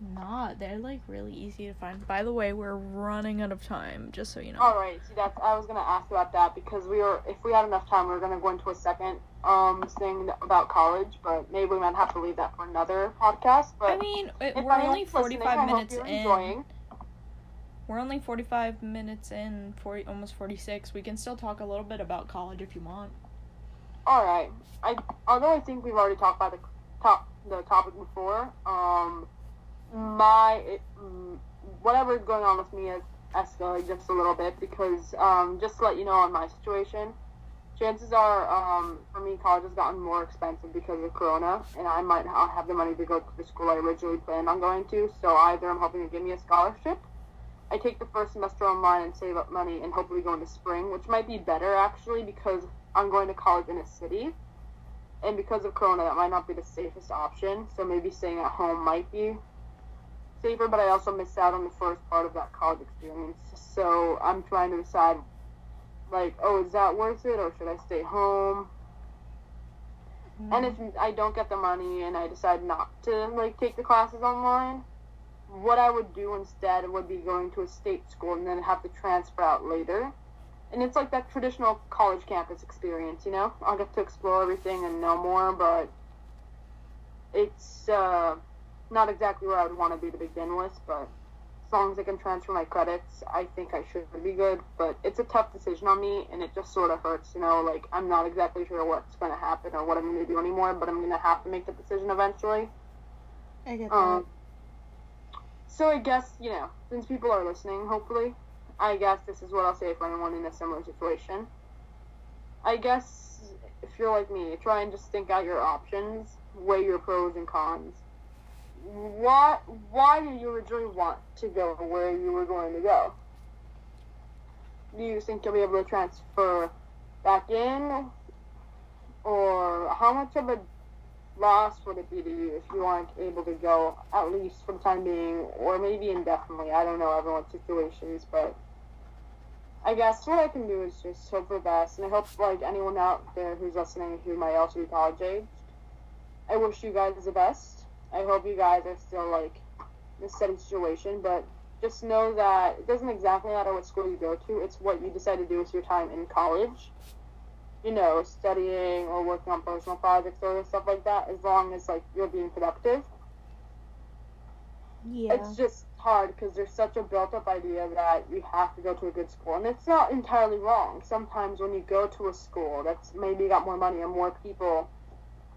Not. They're like really easy to find. By the way, we're running out of time, just so you know. All right, see that's I was gonna ask about that because we were if we had enough time we were gonna go into a second um thing about college, but maybe we might have to leave that for another podcast. But I mean, it, we're only 45 minutes in. enjoying. we're only 45 minutes in, 40, almost 46. We can still talk a little bit about college if you want. All right. I although I think we've already talked about the top the topic before. Um, my it, whatever is going on with me has escalated just a little bit because um, just to let you know on my situation, chances are um, for me college has gotten more expensive because of Corona, and I might not have the money to go to the school I originally planned on going to. So either I'm hoping to give me a scholarship. I take the first semester online and save up money and hopefully go into spring, which might be better actually because I'm going to college in a city. And because of Corona, that might not be the safest option. So maybe staying at home might be safer, but I also missed out on the first part of that college experience. So I'm trying to decide, like, oh, is that worth it, or should I stay home? And if I don't get the money and I decide not to like take the classes online, what I would do instead would be going to a state school and then have to transfer out later. And it's like that traditional college campus experience, you know? I'll get to explore everything and know more, but it's uh, not exactly where I would want to be to begin with, but as long as I can transfer my credits, I think I should be good. But it's a tough decision on me, and it just sort of hurts, you know? Like, I'm not exactly sure what's going to happen or what I'm going to do anymore, but I'm going to have to make the decision eventually. I get that. Um, so I guess, you know, since people are listening, hopefully, I guess this is what I'll say for anyone in a similar situation. I guess if you're like me, try and just think out your options, weigh your pros and cons. Why why did you originally want to go where you were going to go? Do you think you'll be able to transfer back in? Or how much of a loss would it be to you if you aren't able to go at least for the time being, or maybe indefinitely? I don't know everyone's situations, but I guess what I can do is just hope for the best, and I hope like anyone out there who's listening who might also be college aged, I wish you guys the best. I hope you guys are still like in a steady situation, but just know that it doesn't exactly matter what school you go to. It's what you decide to do with your time in college you know, studying or working on personal projects or stuff like that, as long as like you're being productive. yeah. It's just hard because there's such a built-up idea that you have to go to a good school, and it's not entirely wrong. Sometimes when you go to a school that's maybe got more money and more people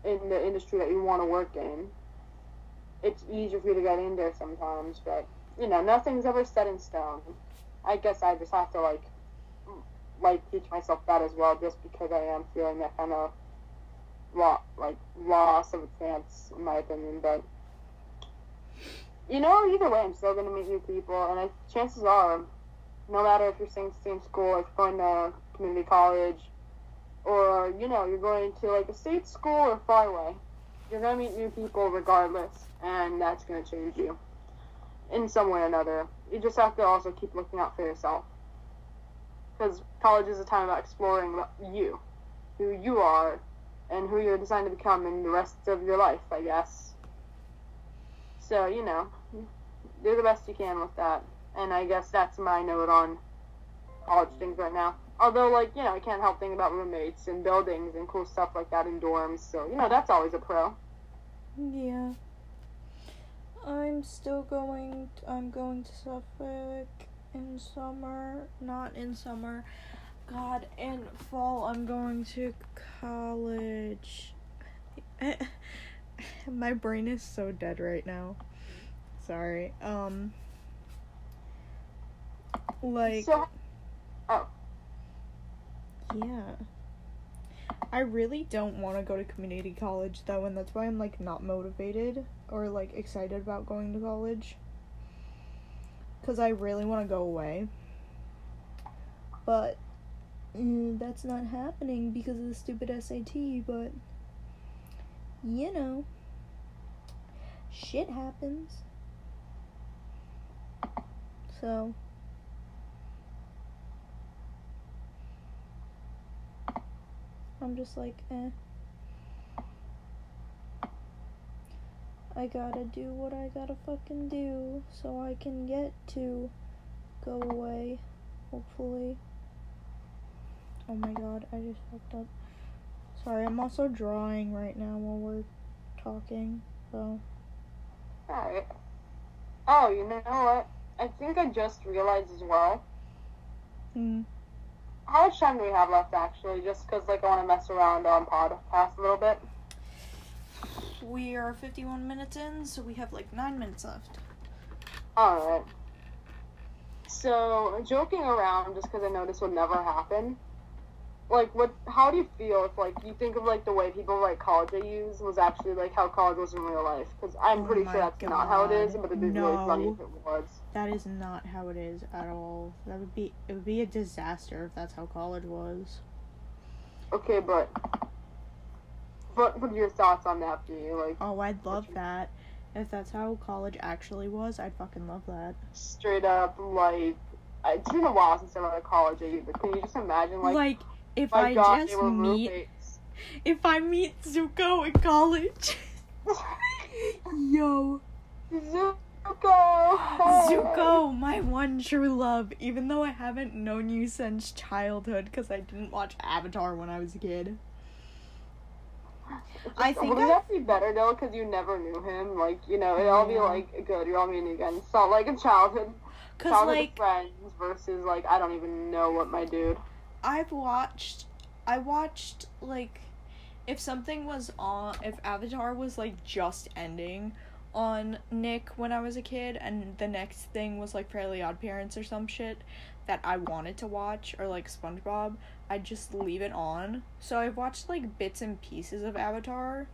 in the industry that you want to work in, it's easier for you to get in there sometimes. But you know, nothing's ever set in stone. I guess I just have to like like teach myself that as well, just because I am feeling that kind of lo- like loss of a chance, in my opinion. But you know, either way, I'm still gonna meet new people, and I, chances are, no matter if you're staying in the same school, if you're going to community college, or you know, you're going to like a state school or far away, you're gonna meet new people regardless, and that's gonna change you in some way or another. You just have to also keep looking out for yourself because college is a time about exploring you, who you are, and who you're designed to become in the rest of your life, I guess. So, you know, do the best you can with that. And I guess that's my note on college things right now. Although, like, you know, I can't help thinking about roommates and buildings and cool stuff like that in dorms. So, you know, that's always a pro. Yeah. I'm still going. I'm going to Suffolk in summer. Not in summer. God, in fall I'm going to college. My brain is so dead right now. Sorry. Um. Like. So, Yeah. I really don't want to go to community college though, and that's why I'm like not motivated or like excited about going to college. Cuz I really want to go away. But mm, that's not happening because of the stupid SAT, but you know, shit happens. So, I'm just like, eh. I gotta do what I gotta fucking do so I can get to go away, hopefully. Oh my god, I just fucked up. Sorry, I'm also drawing right now while we're talking, so. alright. Oh, you know what? I think I just realized as well. Mm. How much time do we have left, actually? Just because, like, I want to mess around on podcast a little bit. We are 51 minutes in, so we have like 9 minutes left. Alright. So, joking around, just because I know this would never happen. Like, what? How do you feel if, like, you think of like the way people write college they use was actually like how college was in real life? Because I'm Oh pretty sure that's not how it is, but it'd be really funny No. if it was. That is not how it is at all. That would be it would be a disaster if that's how college was. Okay, but what what are your thoughts on that? Do you like Oh, I'd love that. If that's how college actually was, I'd fucking love that. straight up like? It's been a while since I went to college, but can you just imagine like? Like if my I God, just meet roommates. if I meet Zuko in college. Yo. Zuko. Zuko, my one true love, even though I haven't known you since childhood because I didn't watch Avatar when I was a kid. I think that. Wouldn't I- that be better though? Because you never knew him. Like you know, it'd all be like good. You're all meeting again. It's not like a childhood, childhood like, friends versus like I don't even know what my dude. I've watched I watched like if something was on if Avatar was like just ending on Nick when I was a kid and the next thing was like Fairly Odd Parents or some shit that I wanted to watch or like SpongeBob, I'd just leave it on. So I've watched like bits and pieces of Avatar.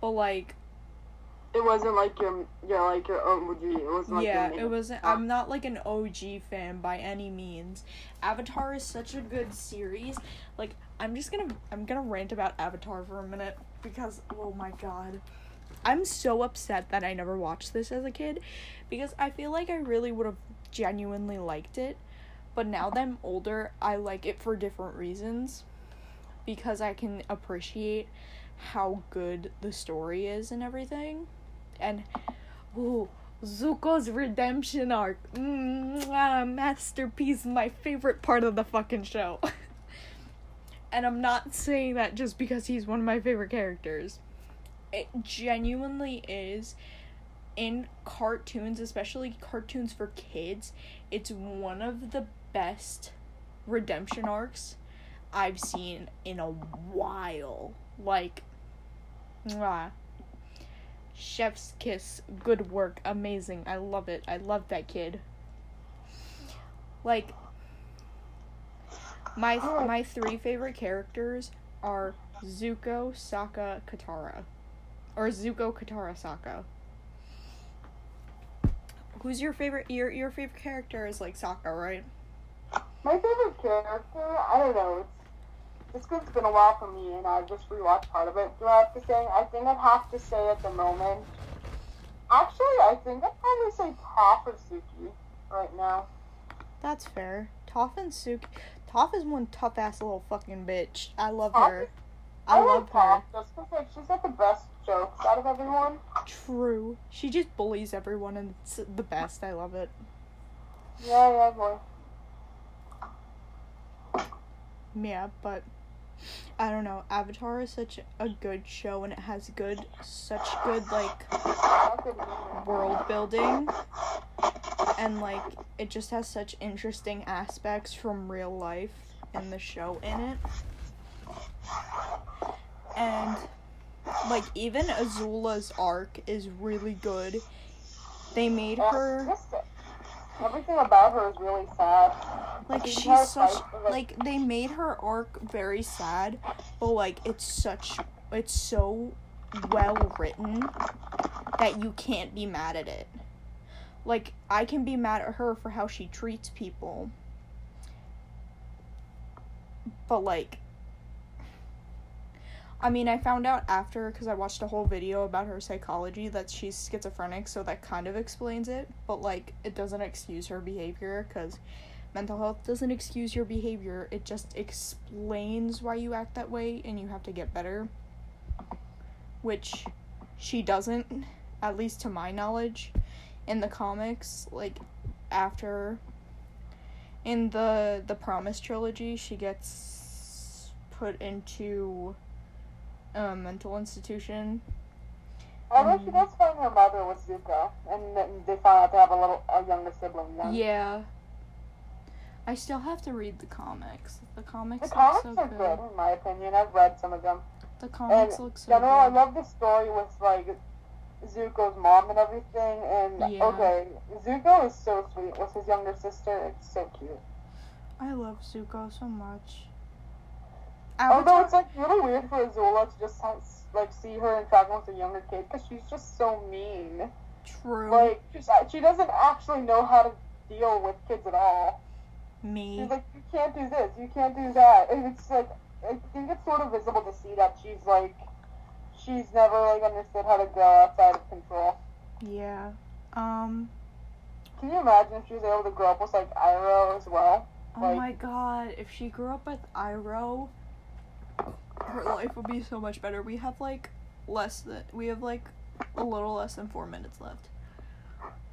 But like It wasn't like your your like your OG. It wasn't like yeah, it wasn't. I'm not like an OG fan by any means. Avatar is such a good series. Like, I'm just gonna I'm gonna rant about Avatar for a minute because oh my god, I'm so upset that I never watched this as a kid because I feel like I really would have genuinely liked it. But now that I'm older, I like it for different reasons because I can appreciate how good the story is and everything. And ooh, Zuko's redemption arc. Mm, mwah, masterpiece, my favorite part of the fucking show. and I'm not saying that just because he's one of my favorite characters. It genuinely is. In cartoons, especially cartoons for kids, it's one of the best redemption arcs I've seen in a while. Like, mwah. Chef's kiss, good work, amazing. I love it. I love that kid. Like my my three favorite characters are Zuko, Sokka, Katara. Or Zuko, Katara, Sokka. Who's your favorite your your favorite character is like Sokka, right? My favorite character, I don't know. It's it's 'cause it's been a while for me, and I've just rewatched part of it. Do I have to say? I think I'd have to say at the moment. Actually, I think I'd probably say Toph or Suki right now. That's fair. Toph and Suki. Toph is one tough ass little fucking bitch. I love Toph her. is- I like love her. Toph just 'cause like she's got the best jokes out of everyone. True. She just bullies everyone and it's the best. I love it. Yeah, yeah, boy. Yeah, but I don't know. Avatar is such a good show and it has good, such good like world building and like it just has such interesting aspects from real life in the show in it and like even azula's arc is really good they made her everything about her is really sad. like she's entire such was, like they made her arc very sad but like it's such it's so well written that you can't be mad at it like i can be mad at her for how she treats people but like I mean, I found out after because I watched a whole video about her psychology that she's schizophrenic, so that kind of explains it. But like, it doesn't excuse her behavior because mental health doesn't excuse your behavior. It just explains why you act that way, and you have to get better. Which she doesn't, at least to my knowledge, in the comics. Like after in the the Promise trilogy, she gets put into a mental institution Although she does find her mother with Zuko, and then they find out they have a little a younger sibling. Then. Yeah. I still have to read the comics. The comics The comics so are good. good, in my opinion. I've read some of them. The comics And look so General, I love the story with like Zuko's mom and everything. And Yeah. okay, Zuko is so sweet with his younger sister. It's so cute. I love Zuko so much. Although it's like really weird for Azula to just like see her interacting with a younger kid because she's just so mean. true. Like she's, she doesn't actually know how to deal with kids at all. me. She's like, you can't do this, you can't do that, and it's like, I think it's sort of visible to see that she's like, she's never like understood how to grow outside of control. Yeah. Um. Can you imagine if she was able to grow up with like Iroh as well? Oh Like- my god, if she grew up with Iroh, her life would be so much better. We have like less than we have like a little less than four minutes left.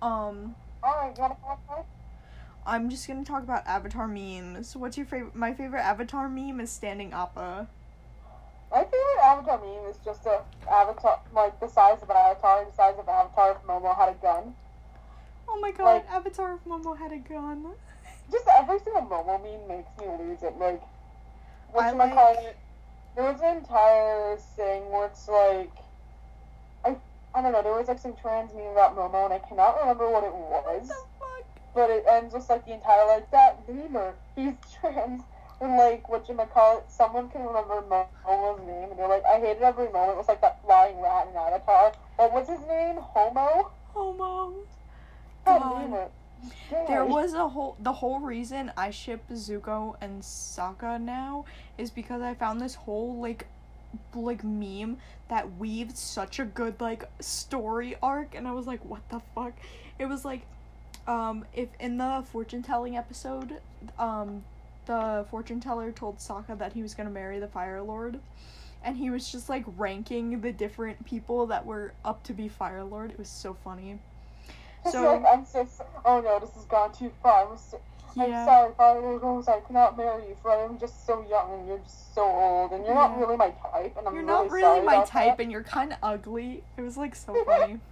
Um, All right, you wanna talk about it? I'm just gonna talk about Avatar memes. What's your favorite? My favorite Avatar meme is standing Appa. My favorite Avatar meme is just a Avatar, like the size of an Avatar, the size of Avatar if Momo had a gun. Oh my god, Like- Avatar if Momo had a gun. Just every single Momo meme makes me lose it. Like, what I you might like- call it? There was an entire thing where it's like, I, I don't know. There was like some trans meme about Momo, and I cannot remember what it What was. the fuck? But it ends with like the entire like that memer. He's trans. And like what you might call it, someone can remember Mo- Momo's name, and they're like, I hated every moment. It was like that flying rat in Avatar. What was his name? Homo. Homo. That memer. There was a whole the whole reason I ship Zuko and Sokka now is because I found this whole like like meme that weaved such a good like story arc and I was like what the fuck? It was like um if in the fortune telling episode um the fortune teller told Sokka that he was going to marry the fire lord and he was just like ranking the different people that were up to be fire lord it was so funny so- I'm so. Oh no, this has gone too far. I'm, so, I'm sorry, Father Rose. I cannot marry you, for I am just so young and you're just so old, and you're not really my type. And I'm You're really not really my type, that. and you're kind of ugly. It was like so funny.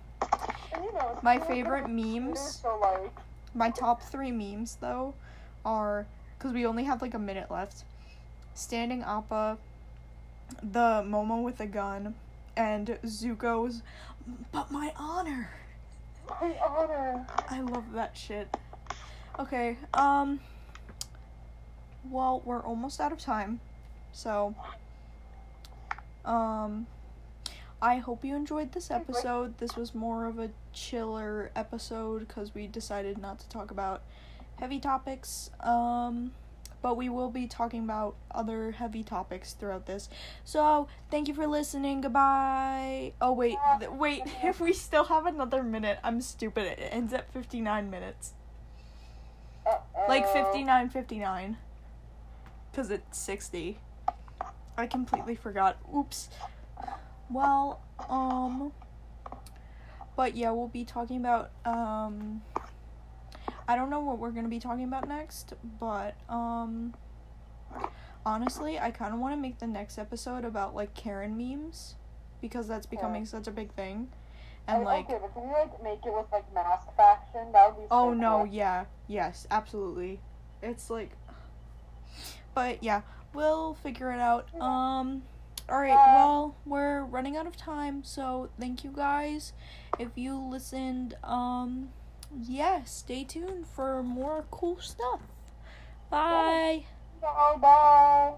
You know, My favorite memes- So like, My top three memes, though, are because we only have like a minute left. Standing Appa, the Momo with a gun, and Zuko's. But my honor. My honor. I love that shit. Okay. Um. Well, we're almost out of time, so. Um. I hope you enjoyed this episode. This was more of a chiller episode because we decided not to talk about heavy topics. Um, but we will be talking about other heavy topics throughout this. So, thank you for listening. Goodbye. Oh, wait. th- wait. If we still have another minute, I'm stupid. It ends at 59 minutes. Like Uh-oh. 59 59. Because it's 60. I completely forgot. Oops. Well, um. But yeah, we'll be talking about, um. I don't know what we're gonna be talking about next, but, um. Honestly, I kind of want to make the next episode about, like, Karen memes. Because that's becoming such a big thing. And, I- like. okay, but can we like make it with like mask faction? That would be. Oh so no, cool. yeah. Yes, absolutely. It's like But yeah, we'll figure it out. Um all right, well, we're running out of time, so thank you guys. If you listened, um yeah, stay tuned for more cool stuff. Bye. Bye bye.